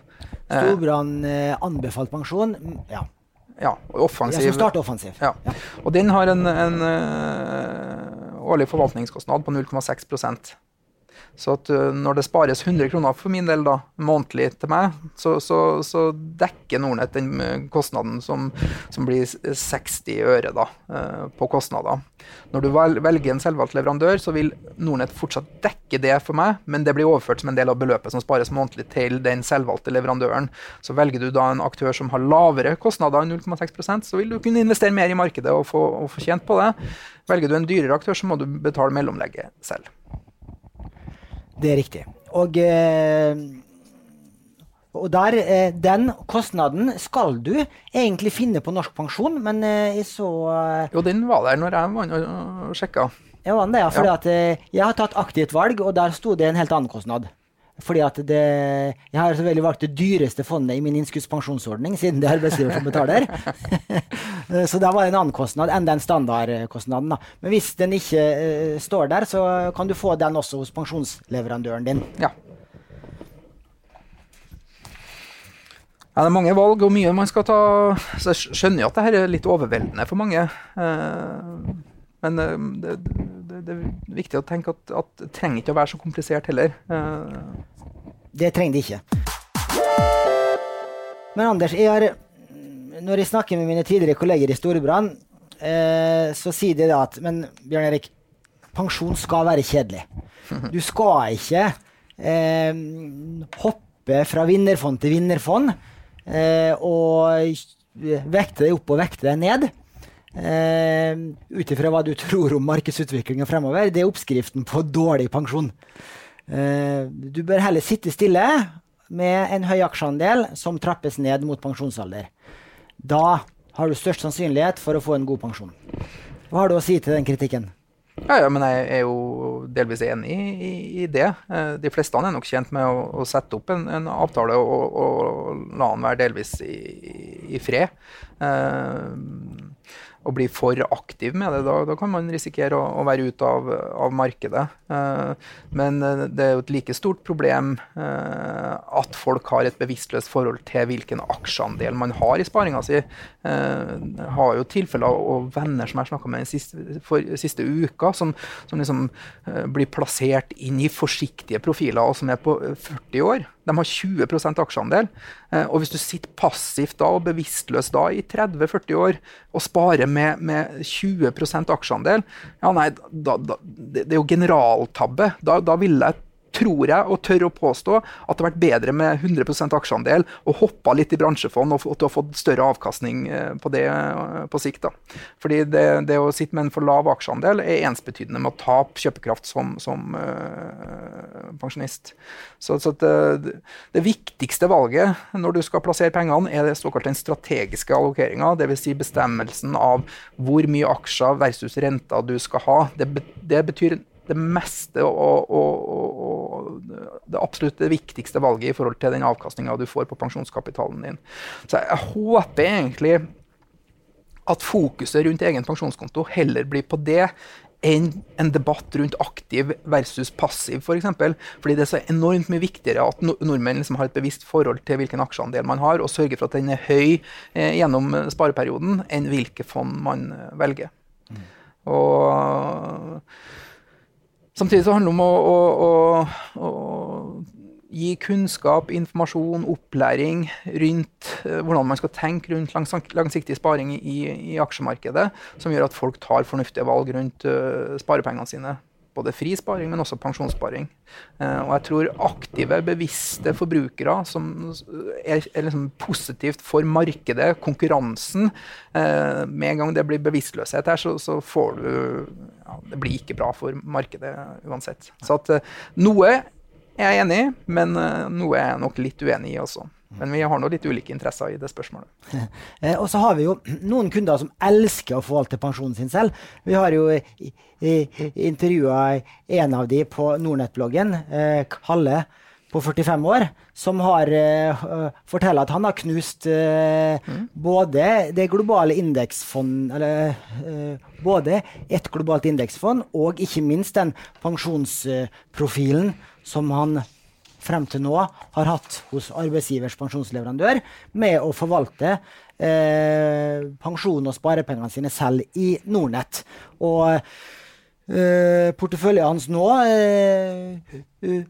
A: Storbrann eh, anbefalt pensjon, mm, ja.
B: Ja, offensiv.
A: Ja, som starter offensiv.
B: Ja. ja. Og den har en, en årlig forvaltningskostnad på 0,6 så at uh, når det spares 100 kroner for min del da, månedlig til meg, så, så, så dekker Nordnett den eh, kostnaden som, som blir 60 øre da, på kostnader. Når du velger en selvvalgt leverandør, så vil Nordnett fortsatt dekke det for meg, men det blir overført som en del av beløpet som spares månedlig til den selvvalgte leverandøren. Så velger du da en aktør som har lavere kostnader enn 0,6% så vil du kunne investere mer i markedet og få, og få tjent på det. Velger du en dyrere aktør, så må du betale mellomlegget selv.
A: Det er riktig. Og, eh, og der, eh, den kostnaden skal du egentlig finne på Norsk Pensjon, men eh, jeg så
B: Jo, den var der når jeg var og sjekka.
A: Jeg, var der, fordi ja. at jeg har tatt aktivt valg, og der sto det en helt annen kostnad. Fordi at det, Jeg har selvfølgelig valgt det dyreste fondet i min innskuddspensjonsordning, siden det er arbeidsgiver som betaler. så det var en annen kostnad enn den standardkostnaden. Da. Men hvis den ikke uh, står der, så kan du få den også hos pensjonsleverandøren din.
B: Ja. Ja, det er mange valg og mye man skal ta. Så jeg skjønner jo at dette er litt overveldende for mange. Eh, men eh, det, det, det, er viktig å tenke at, at, det trenger ikke å være så komplisert heller. Eh.
A: Det trenger det ikke. Men Anders, jeg har, når jeg snakker med mine tidligere kolleger i Storbrann, eh, så sier de da at Men Bjørn Erik, pensjon skal være kjedelig. Du skal ikke eh, hoppe fra vinnerfond til vinnerfond eh, og vekte deg opp og vekte deg ned. Eh, Ut ifra hva du tror om markedsutviklinga fremover. Det er oppskriften på dårlig pensjon. Eh, du bør heller sitte stille med en høy aksjeandel som trappes ned mot pensjonsalder. Da har du størst sannsynlighet for å få en god pensjon. Hva har du å si til den kritikken?
B: Ja, ja, men jeg er jo delvis enig i, i det. Eh, de fleste er nok tjent med å, å sette opp en, en avtale og, og, la den være delvis i, i fred. Uh, å bli for aktiv med det. Da, da kan man risikere å, å være ute av, av markedet. Eh, men uh, det er jo et like stort problem eh, at folk har et bevisstløst forhold til hvilken aksjeandel man har i sparinga si. Jeg har jo tilfeller og venner som jeg snakka med den siste, for, siste uka, som, som liksom blir plassert inn i forsiktige profiler, og som er på 40 år. De har 20 aksjeandel. Eh, og hvis du sitter passivt da og bevisstløst da i 30-40 år og sparer med, med 20% aksjeandel, ja nei, da, da, det, det er jo generaltabbe. Da, da ville jeg tror jeg og tør å påstå at det har vært bedre med 100% aksjeandel og hoppa litt i bransjefond og at du har fått større avkastning eh, på det eh, på sikt. da. Fordi det, det å sitte med en for lav aksjeandel er ensbetydende med å tape kjøpekraft som, som øh, pensjonist. Så, så det, det, viktigste valget når du skal plassere pengene, er det såkalt den strategiske allokeringa. Dvs. Si bestemmelsen av hvor mye aksjer versus renter du skal ha. Det, det betyr det meste og, og, og, det absolutt det viktigste valget i forhold til den avkastninga du får på pensjonskapitalen din. Så jeg håper egentlig at fokuset rundt egen pensjonskonto heller blir på det enn en debatt rundt aktiv versus passiv, f.eks. For eksempel. Fordi det er så enormt mye viktigere at nordmenn liksom har et bevisst forhold til hvilken aksjeandel man har, og sørger for at den er høy eh, gjennom spareperioden, enn hvilke fond man eh, velger. Mm. Og Samtidig så handler det om å, å, å, å gi kunnskap, informasjon, opplæring rundt uh, hvordan man skal tenke rundt langsiktig sparing i, i, aksjemarkedet, som gjør at folk tar fornuftige valg rundt uh, sparepengene sine både fri sparing, men også pensjonssparing. Eh, og jeg tror aktive, bevisste forbrukere som er, er liksom positivt for markedet, konkurransen eh, Med en gang det blir bevisstløshet her, så, så får du ja, Det blir ikke bra for markedet uansett. Så at eh, noe er jeg enig i, men noe er jeg nok litt uenig i også. Men vi har nå litt ulike interesser i det spørsmålet.
A: Eh, og så har vi jo noen kunder som elsker å forvalte pensjonen sin selv. Vi har jo intervjua en av de på Nordnett-bloggen, eh, Kalle på 45 år, som har uh, forteller at han har knust uh, mm. både det globale indeksfond Eller uh, både et globalt indeksfond og ikke minst den pensjonsprofilen som han frem til nå har hatt hos arbeidsgivers pensjonsleverandør med å forvalte eh, pensjon og sparepengene sine selv i Nordnett. Og eh, porteføljen hans nå eh,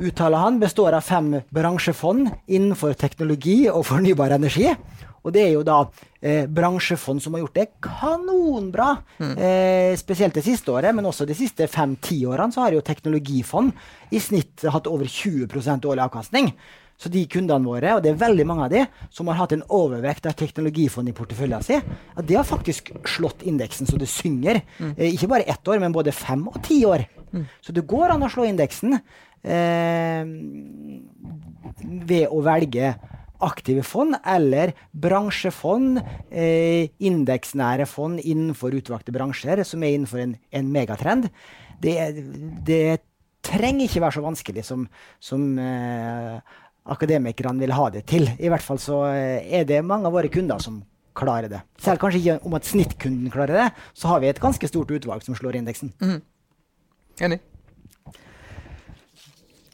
A: uttaler han, består av fem bransjefond innenfor teknologi og fornybar energi. Og det er jo da eh, bransjefond som har gjort det kanonbra. Mm. Eh, spesielt det siste året, men også de siste fem-ti årene så har jo teknologifond i snitt hatt over 20% årlig avkastning. Så de kundene våre, og det er veldig mange av de, som har hatt en overvekt av teknologifond i porteføljen sin, at de har faktisk slått indeksen så det synger. Mm. Eh, ikke bare ett år, men både fem og ti år. Mm. Så det går an å slå indeksen eh, ved å velge aktive fond eller bransjefond, eh, indeksnære fond innenfor utvalgte bransjer, som er innenfor en, en megatrend. Det, det, trenger ikke være så vanskelig som, som eh, akademikerne vil ha det til. I hvert fall så eh, er det mange av våre kunder som klarer det. Selv kanskje ikke om at snittkunden klarer det, så har vi et ganske stort utvalg som slår indeksen.
B: Mm. Enig.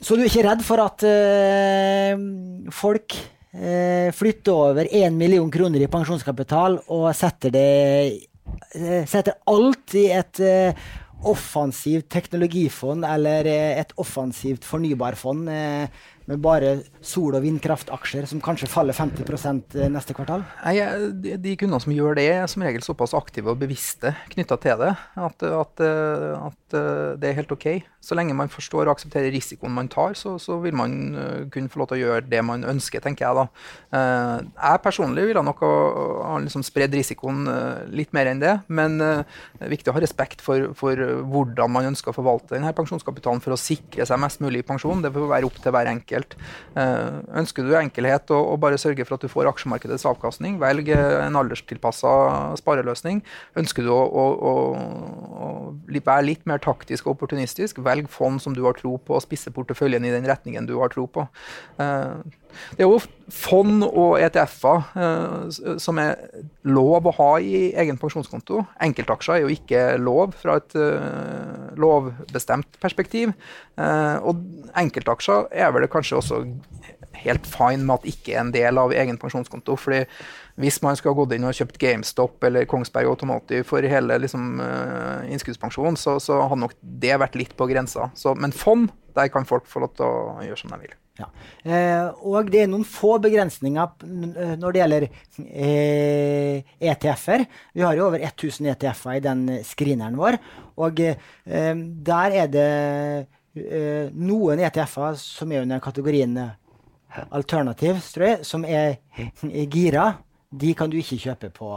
A: Så du er ikke redd for at uh, folk eh, flytter over 1 million kroner i pensjonskapital og setter det eh, Setter alt i et eh, offensivt teknologifond eller eh, et offensivt fornybarfond eh, med bare sol- og vindkraftaksjer som kanskje faller 50 eh, neste kvartal?
B: Nei, de, de kundene som gjør det, er som regel såpass aktive og bevisste knytta til det at, at, at, det er helt OK. Så lenge man forstår og aksepterer risikoen man tar, så, så, vil man kunne få lov til å gjøre det man ønsker, tenker jeg da. Jeg personlig ville nok ha, ha liksom spredd risikoen litt mer enn det, men det er viktig å ha respekt for, for hvordan man ønsker å forvalte denne pensjonskapitalen for å sikre seg mest mulig pensjon. Det får være opp til hver enkelt. Eh, ønsker du enkelhet og, og bare sørge for at du får aksjemarkedets avkastning, velg en alderstilpassa spareløsning. Ønsker du å, å, å, være litt mer taktisk og opportunistisk, velg fond som du har tro på, og spisse porteføljen i den retningen du har tro på. Eh, det er jo fond og ETF-er eh, som er lov å ha i egen pensjonskonto. Enkeltaksjer er jo ikke lov fra et eh, lovbestemt perspektiv. Eh, og enkeltaksjer er vel kanskje også helt fine med at ikke er en del av egen pensjonskonto. fordi hvis man skulle ha gått inn og kjøpt GameStop eller Kongsberg Automotive for hele liksom, uh, innskuddspensjon, så, så hadde nok det vært litt på grensa. Så, men fond, der kan folk få lov til å gjøre som de vil.
A: Ja. Eh, og det er noen få begrensninger når det gjelder eh, ETF-er. Vi har jo over 1000 ETF-er i den screeneren vår. Og eh, der er det eh, noen ETF-er som er under kategorien alternativ, tror jeg, som er gira. De kan du ikke kjøpe på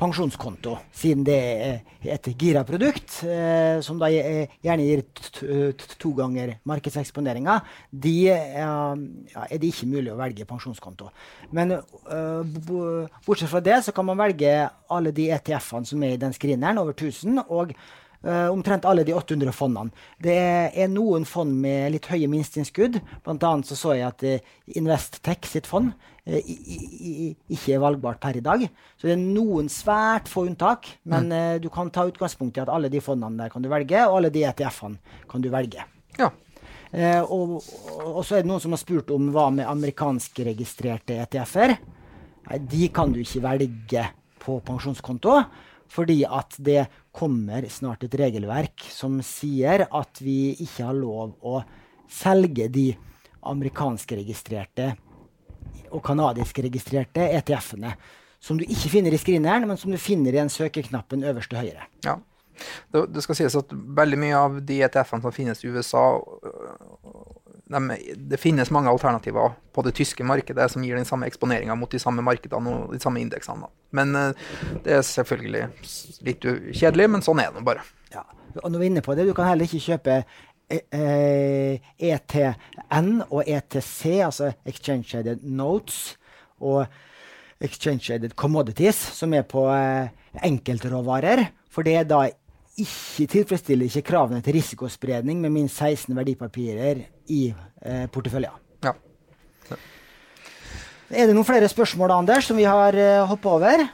A: pensjonskonto, siden det er et Gira-produkt, eh, som da gjerne gir to ganger markedseksponeringa, de, eh, ja, er det ikke mulig å velge pensjonskonto. Men uh, bortsett fra det så kan man velge alle de ETF-ene som er i den screeneren, over 1000. og Uh, omtrent alle de 800 fondene. Det er noen fond med litt høye minsteinnskudd. Blant annet så, så jeg at uh, Investtech sitt fond uh, i, i, ikke er valgbart per i dag. Så det er noen svært få unntak. Men mm. du kan ta utgangspunkt i at alle de fondene der kan du velge, og alle de ETF-ene kan du velge.
B: Ja.
A: Og, og, så er det noen som har spurt om hva med amerikanskregistrerte ETF-er. Nei, De kan du ikke velge på pensjonskonto. Fordi at det kommer snart et regelverk som sier at vi ikke har lov å selge de amerikanskregistrerte og canadiskregistrerte ETF-ene. Som du ikke finner i screeneren, men som du finner i en søkeknappen øverst til høyre.
B: Ja. Det, det, skal sies at veldig mye av de ETF-ene som finnes i USA, de, det finnes mange alternativer på det tyske markedet som gir den samme eksponeringa mot de samme markedene og de samme indeksene. Men uh, det er selvfølgelig litt kjedelig, men sånn er det bare.
A: Ja. Og når vi er inne på det, Du kan heller ikke kjøpe ETN e og ETC, altså Exchange Shaded Notes, og Exchange Shaded Commodities, som er på eh, enkeltråvarer. For det er da ikke tilfredsstiller ikke kravene til risikospredning med minst 16 verdipapirer i eh, porteføljen.
B: Ja.
A: Er det noen flere spørsmål Anders, som vi har eh, hoppa over?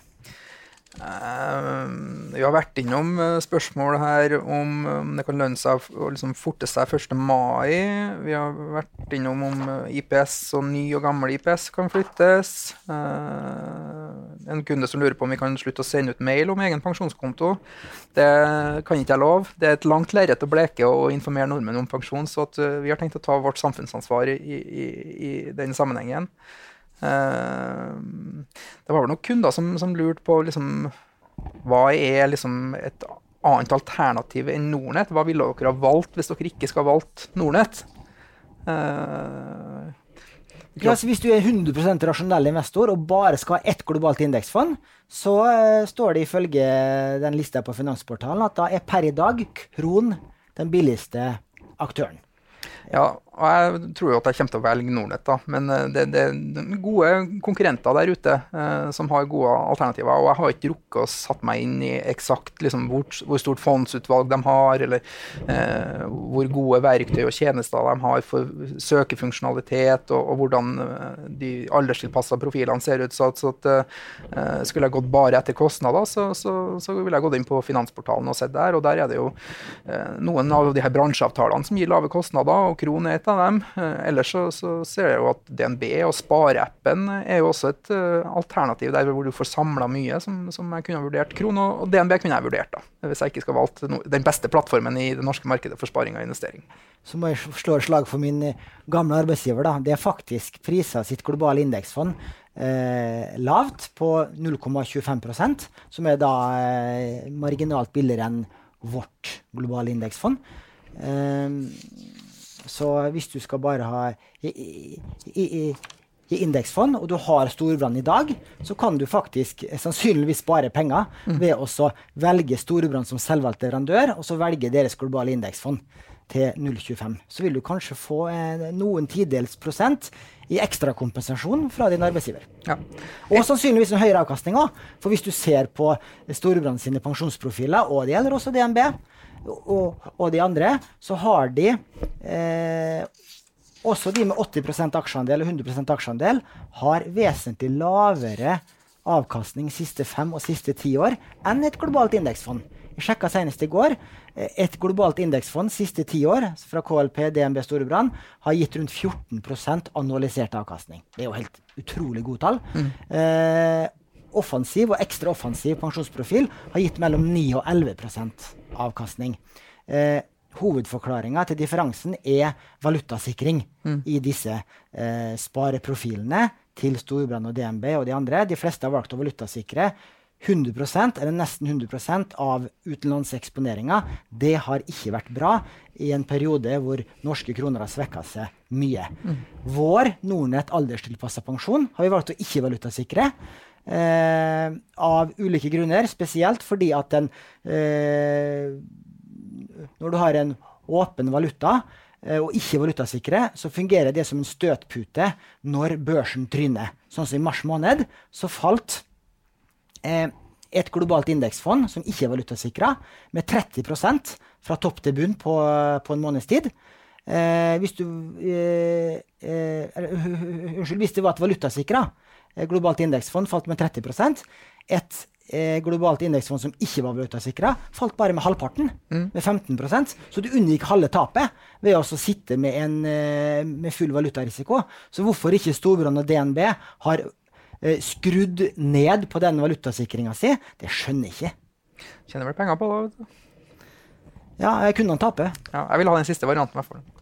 B: Uh, vi har vært innom uh, spørsmål her om um, det kan lønne seg å liksom, forte seg 1. mai. Vi har vært innom om uh, IPS og ny og gammel IPS kan flyttes. En kunde som lurer på om vi kan slutte å sende ut mail om egen pensjonskonto. Det kan ikke jeg love. Det er et langt lerret å bleke og informere nordmenn om pensjon, så vi har tenkt å ta vårt samfunnsansvar i, i, i den sammenhengen. Eh, det var vel noen kunder som, som lurte på liksom, hva er liksom et annet alternativ enn Nordnett? Hva ville dere ha valgt hvis dere ikke skal ha valgt Nordnett? Uh,
A: ja, hvis du er 100% rasjonell investor og bare skal ha ett globalt indeksfond, så uh, står det ifølge den lista på Finansportalen at da er per i dag Kron den billigste aktøren.
B: Ja, og jeg tror jo at jeg kommer til å velge Nordnett. Men eh, det, det er gode konkurrenter der ute eh, som har gode alternativer. Og jeg har ikke rukket å satt meg inn i eksakt liksom, hvor, hvor, stort fondsutvalg de har, eller eh, hvor gode verktøy og tjenester de har for søkefunksjonalitet, og, og hvordan eh, de alderstilpassa profilene ser ut. Så, så at, eh, skulle jeg gått bare etter kostnader, så, så, så ville jeg gått inn på Finansportalen og sett der. Og der er det jo eh, noen av de her bransjeavtalene som gir lave kostnader, og Kron er et et av dem. Uh, ellers så, så, ser jeg jo at DNB og Spareappen er jo også et uh, alternativ der hvor du får samla mye som, som, jeg kunne ha vurdert. Krono og, DNB kunne jeg vurdert, da, hvis jeg ikke skal valgt no, den beste plattformen i det norske markedet for sparing og investering.
A: Så må jeg slå et slag for min gamle arbeidsgiver. da. Det er faktisk prisa sitt globale indeksfond eh, lavt, på 0,25% som er da eh, marginalt billigere enn vårt globale indeksfond. Um, så hvis du skal bare ha i, i, i, i indeksfond, og du har storbrann i dag, så kan du faktisk sannsynligvis spare penger mm. ved å velge storbrann som selvvalgt leverandør, og så velge deres globale indeksfond til 0,25. Så vil du kanskje få eh, noen tidels prosent i ekstrakompensasjon fra din arbeidsgiver. Ja. Og sannsynligvis en høyere avkastning òg. For hvis du ser på Storbrann sine pensjonsprofiler, og det gjelder også DNB, og, og de andre, så har de eh, også de med 80% aksjeandel og 100% aksjeandel har vesentlig lavere avkastning siste fem og siste ti år enn et globalt indeksfond. Jeg sjekka senest i går. Et globalt indeksfond siste ti år fra KLP, DNB Storebrand har gitt rundt 14% annualisert avkastning. Det er jo helt utrolig gode tall. Mm. Eh, offensiv og ekstra offensiv pensjonsprofil har gitt mellom 9 og 11% avkastning. Eh, Hovedforklaringa til differansen er valutasikring mm. i disse eh, spareprofilene til Storbrann og DNB og de andre. De fleste har valgt å valutasikre 100% eller nesten 100% av utenlandseksponeringa. Det har ikke vært bra i en periode hvor norske kroner har svekka seg mye. Mm. Vår Nordnett alderstilpassa pensjon har vi valgt å ikke valutasikre. Eh, av ulike grunner, spesielt fordi at den eh, Når du har en åpen valuta eh, og ikke valutasikre, så fungerer det som en støtpute når børsen tryner. Sånn som i mars måned så falt eh, et globalt indeksfond som ikke er valutasikra, med 30% fra topp til bunn på, på en måneds tid. Eh, hvis, du, eh, unnskyld, hvis det var et valutasikra, Eh, globalt indeksfond falt med 30% Et eh, globalt indeksfond som ikke var valutasikra, falt bare med halvparten, mm. med 15% Så du unngikk halve tapet ved å sitte med, en, eh, med full valutarisiko. Så hvorfor ikke Storbrann og DNB har eh, skrudd ned på den valutasikringa si, det skjønner jeg ikke.
B: Tjener vel penger på det?
A: Ja, kunne han tape.
B: Ja, jeg vil ha den siste varianten. Jeg får fall.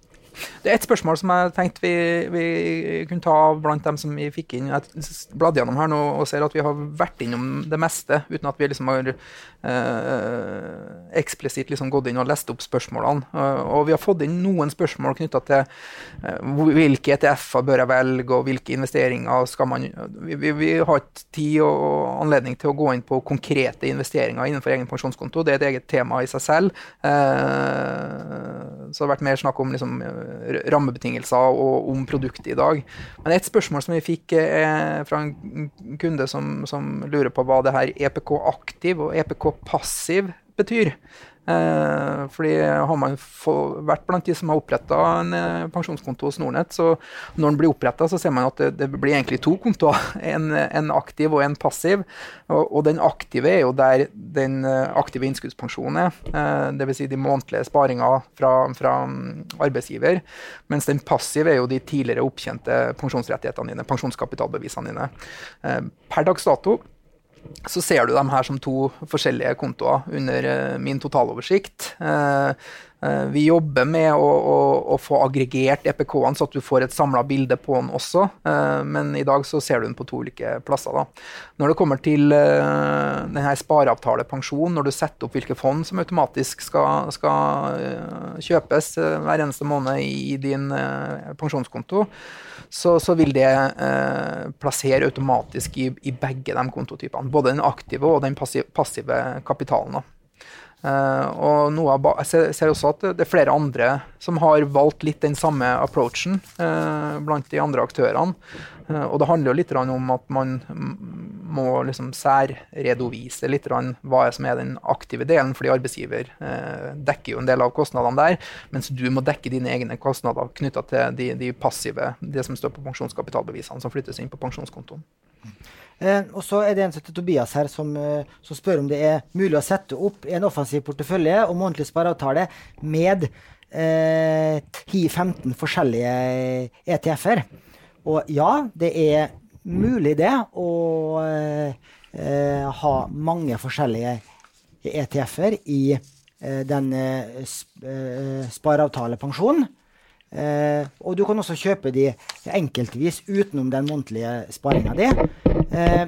B: Det er et spørsmål som jeg tenkte vi, vi, kunne ta blant dem som vi fikk inn. Jeg bladde gjennom her nå og ser at vi har vært innom det meste uten at vi liksom har eh, eksplisitt liksom gått inn og lest opp spørsmålene. Uh, og vi har fått inn noen spørsmål knytta til uh, hvilke ETF-er bør jeg velge, og hvilke investeringer skal man Vi, vi, vi har ikke tid og anledning til å gå inn på konkrete investeringer innenfor egen pensjonskonto. Det er et eget tema i seg selv. Uh, så det har vært mer snakk om liksom, rammebetingelser og om produktet i dag. Men et spørsmål som vi fikk er fra en kunde som, som lurer på hva det her EPK aktiv og EPK passiv betyr. Eh, fordi har man vært blant de som har oppretta en eh, pensjonskonto hos Nordnett, så når den blir oppretta, ser man at det, det, blir egentlig to kontoer. En, en, aktiv og en passiv. Og, og, den aktive er jo der den eh, aktive innskuddspensjonen er. Eh, Dvs. Si de månedlige sparinga fra, fra, mm, arbeidsgiver. Mens den passive er jo de tidligere opptjente pensjonsrettighetene dine, pensjonskapitalbevisene dine. Eh, per dags dato så ser du dem her som to forskjellige kontoer under uh, min totaloversikt. Uh, vi jobber med å, å, å få aggregert EPK-ene, så at du får et samla bilde på den også. men i dag så ser du den på to ulike plasser. Da. Når det kommer til uh, denne spareavtalepensjon, når du setter opp hvilke fond som automatisk skal, skal kjøpes hver eneste måned i din pensjonskonto, så, så vil det eh, plassere automatisk i, i, begge de kontotypene. Både den aktive og den passive, passive kapitalen. Uh, og noe av, jeg ser, også at det er flere andre som har valgt litt den samme approachen uh, blant de andre aktørene. Uh, og det handler jo litt om at man må liksom særredovise litt hva som er den aktive delen, fordi arbeidsgiver dekker jo en del av kostnadene der, mens du må dekke dine egne kostnader knytta til de, de, passive, det som står på pensjonskapitalbevisene som flyttes inn på pensjonskontoen.
A: Eh, og så er det en som heter Tobias her, som, eh, som, spør om det er mulig å sette opp en offensiv portefølje og månedlig spareavtale med eh, 10-15 forskjellige ETF-er. Og ja, det er mulig det å eh, ha mange forskjellige ETF-er i eh, den eh, sp eh, spareavtalepensjonen. Eh, og du kan også kjøpe de enkeltvis utenom den månedlige sparinga di. Eh,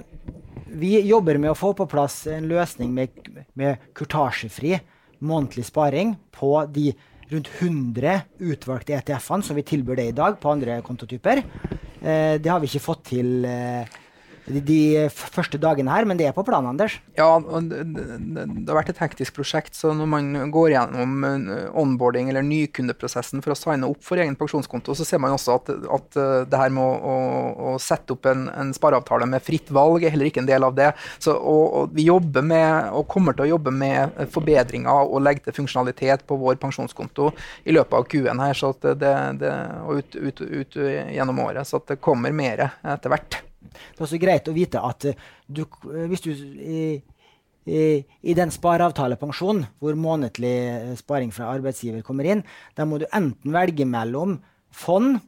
A: vi jobber med å få på plass en løsning med, med kurtasjefri månedlig sparing på de rundt 100 utvalgte ETF-ene som vi tilbyr det i dag på andre kontotyper. Eh, det har vi ikke fått til eh, de, de første dagene her, men det er på planen, Anders.
B: Ja, det, det, har vært et hektisk prosjekt. Så når man går gjennom eh, onboarding eller nykundeprosessen for å signe opp for egen pensjonskonto, så ser man også at, at eh, det her med å, å, å sette opp en, en, spareavtale med fritt valg er heller ikke en del av det. Så, og, og vi jobber med, og kommer til å jobbe med forbedringer og legge til funksjonalitet på vår pensjonskonto i løpet av Q-en her, så det, det, og ut, ut, ut, gjennom året. Så det kommer mer etter hvert.
A: Det er også greit å vite at eh, du, eh, hvis du i, i, i den spareavtalepensjonen, hvor månedlig eh, sparing fra arbeidsgiver kommer inn, da må du enten velge mellom fond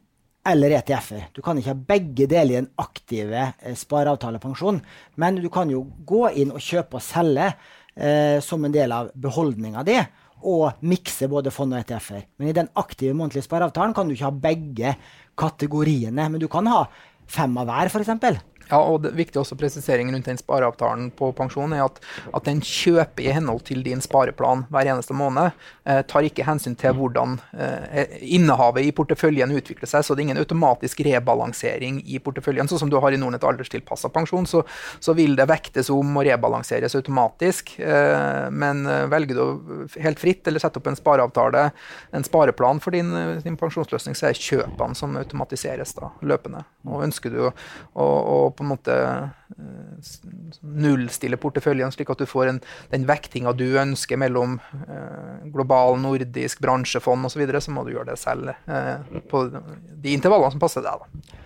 A: eller ETF-er. Du kan ikke ha begge deler i den aktive spareavtalepensjonen, Men du kan jo gå inn og kjøpe og selge eh, som en del av beholdninga di. Og mikse både fond og ETF-er. Men i den aktive månedlige spareavtalen kan du ikke ha begge kategoriene. Men du kan ha fem av hver, f.eks.
B: Ja, og det viktig også presisering rundt den spareavtalen på pensjon er at, at den kjøper i henhold til din spareplan hver eneste måned. Eh, tar ikke hensyn til hvordan eh, innehavet i porteføljen utvikler seg. Så det er ingen automatisk rebalansering i porteføljen. Sånn som du har i Nordnett alderstilpassa pensjon, så, så, vil det vektes om og rebalanseres automatisk. Eh, men eh, velger du helt fritt eller setter opp en spareavtale, en spareplan for din, din pensjonsløsning, så er kjøpene som automatiseres da, løpende. Og ønsker du å, å på en måte eh, nullstille porteføljen, slik at du får en, den vektinga du ønsker mellom eh, global, nordisk, bransjefond osv., så, videre, så må du gjøre det selv eh, på de intervallene som passer deg. da.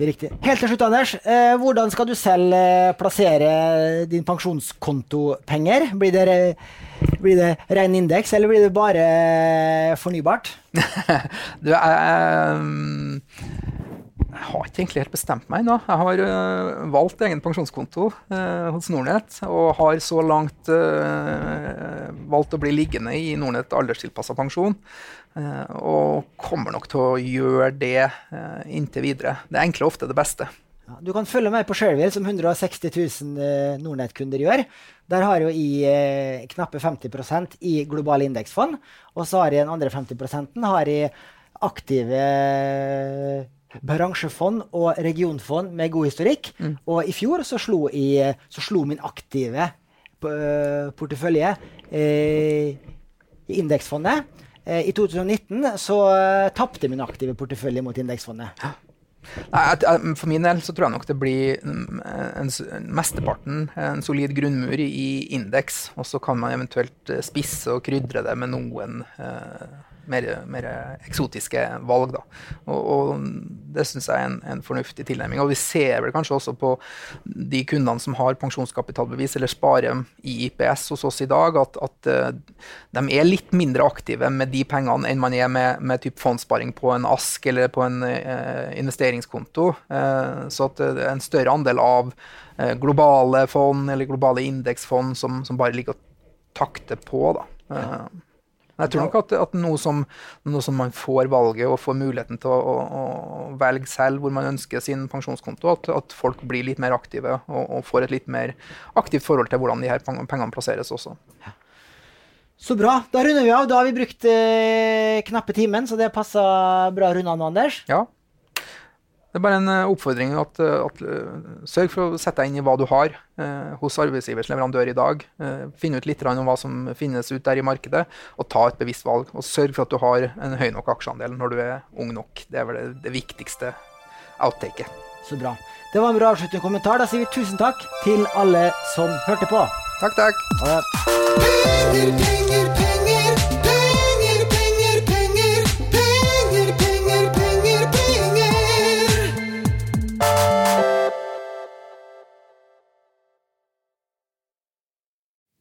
A: Det er riktig. Helt til slutt, Anders. Eh, hvordan skal du selv eh, plassere din pensjonskontopenger? Blir det, blir det ren indeks, eller blir det bare fornybart?
B: du, eh, jeg har ikke egentlig helt bestemt meg ennå. Jeg har uh, valgt egen pensjonskonto uh, hos Nordnett, og har så langt uh, valgt å bli liggende i Nordnett alderstilpassa pensjon. og kommer nok til å gjøre det inntil videre. Det enkle er ofte det beste.
A: Ja, du kan følge meg på Shareville, som 160 000 Nordnett-kunder gjør. Der har jo i knappe 50% i globale indeksfond, og så har jeg den andre 50 har i aktive bransjefond og regionfond med god historikk. Mm. Og i fjor så slo, i, så slo min aktive uh, portefølje uh, i indeksfondet. Uh, I 2019 så tapte min aktive portefølje mot indeksfondet.
B: Nei, For min del så tror jeg nok det blir mm, en, mesteparten en solid grunnmur i indeks. Og så kan man eventuelt spisse og krydre det med noen eh, mer, mer eksotiske valg. Da. Og, og det syns jeg er en, en, fornuftig tilnærming. Og vi ser vel kanskje også på de kundene som har pensjonskapitalbevis eller sparer i IPS hos oss i dag, at, at uh, de er litt mindre aktive med de pengene enn man er med, med typ fondssparing på en ASK eller på en eh, investeringskonto. Eh, så at er en større andel av globale fond eller globale indeksfond som, som bare ligger og takter på. da. Ja. Men jeg tror nok at, at noe, som, som, man får valget og får muligheten til å, å, å velge selv hvor man ønsker sin pensjonskonto, at, at folk blir litt mer aktive og, og, får et litt mer aktivt forhold til hvordan de her pengene plasseres også.
A: Så bra. Da runder vi av. Da har vi brukt eh, knappe timen, så det passa bra runda nå, Anders.
B: Ja. Det er bare en uh, oppfordring at, uh, at uh, sørg for å sette deg inn i hva du har hos arbeidsgivers leverandør i dag. Finn ut litt om hva som finnes ut der i markedet, og ta et bevisst valg. Og sørg for at du har en høy nok aksjeandel når du er ung nok. Det er vel det, det viktigste outtaket.
A: Så bra. Det var en bra avsluttende kommentar. Da sier vi tusen takk til alle som hørte på.
B: Takk, takk. Ha det.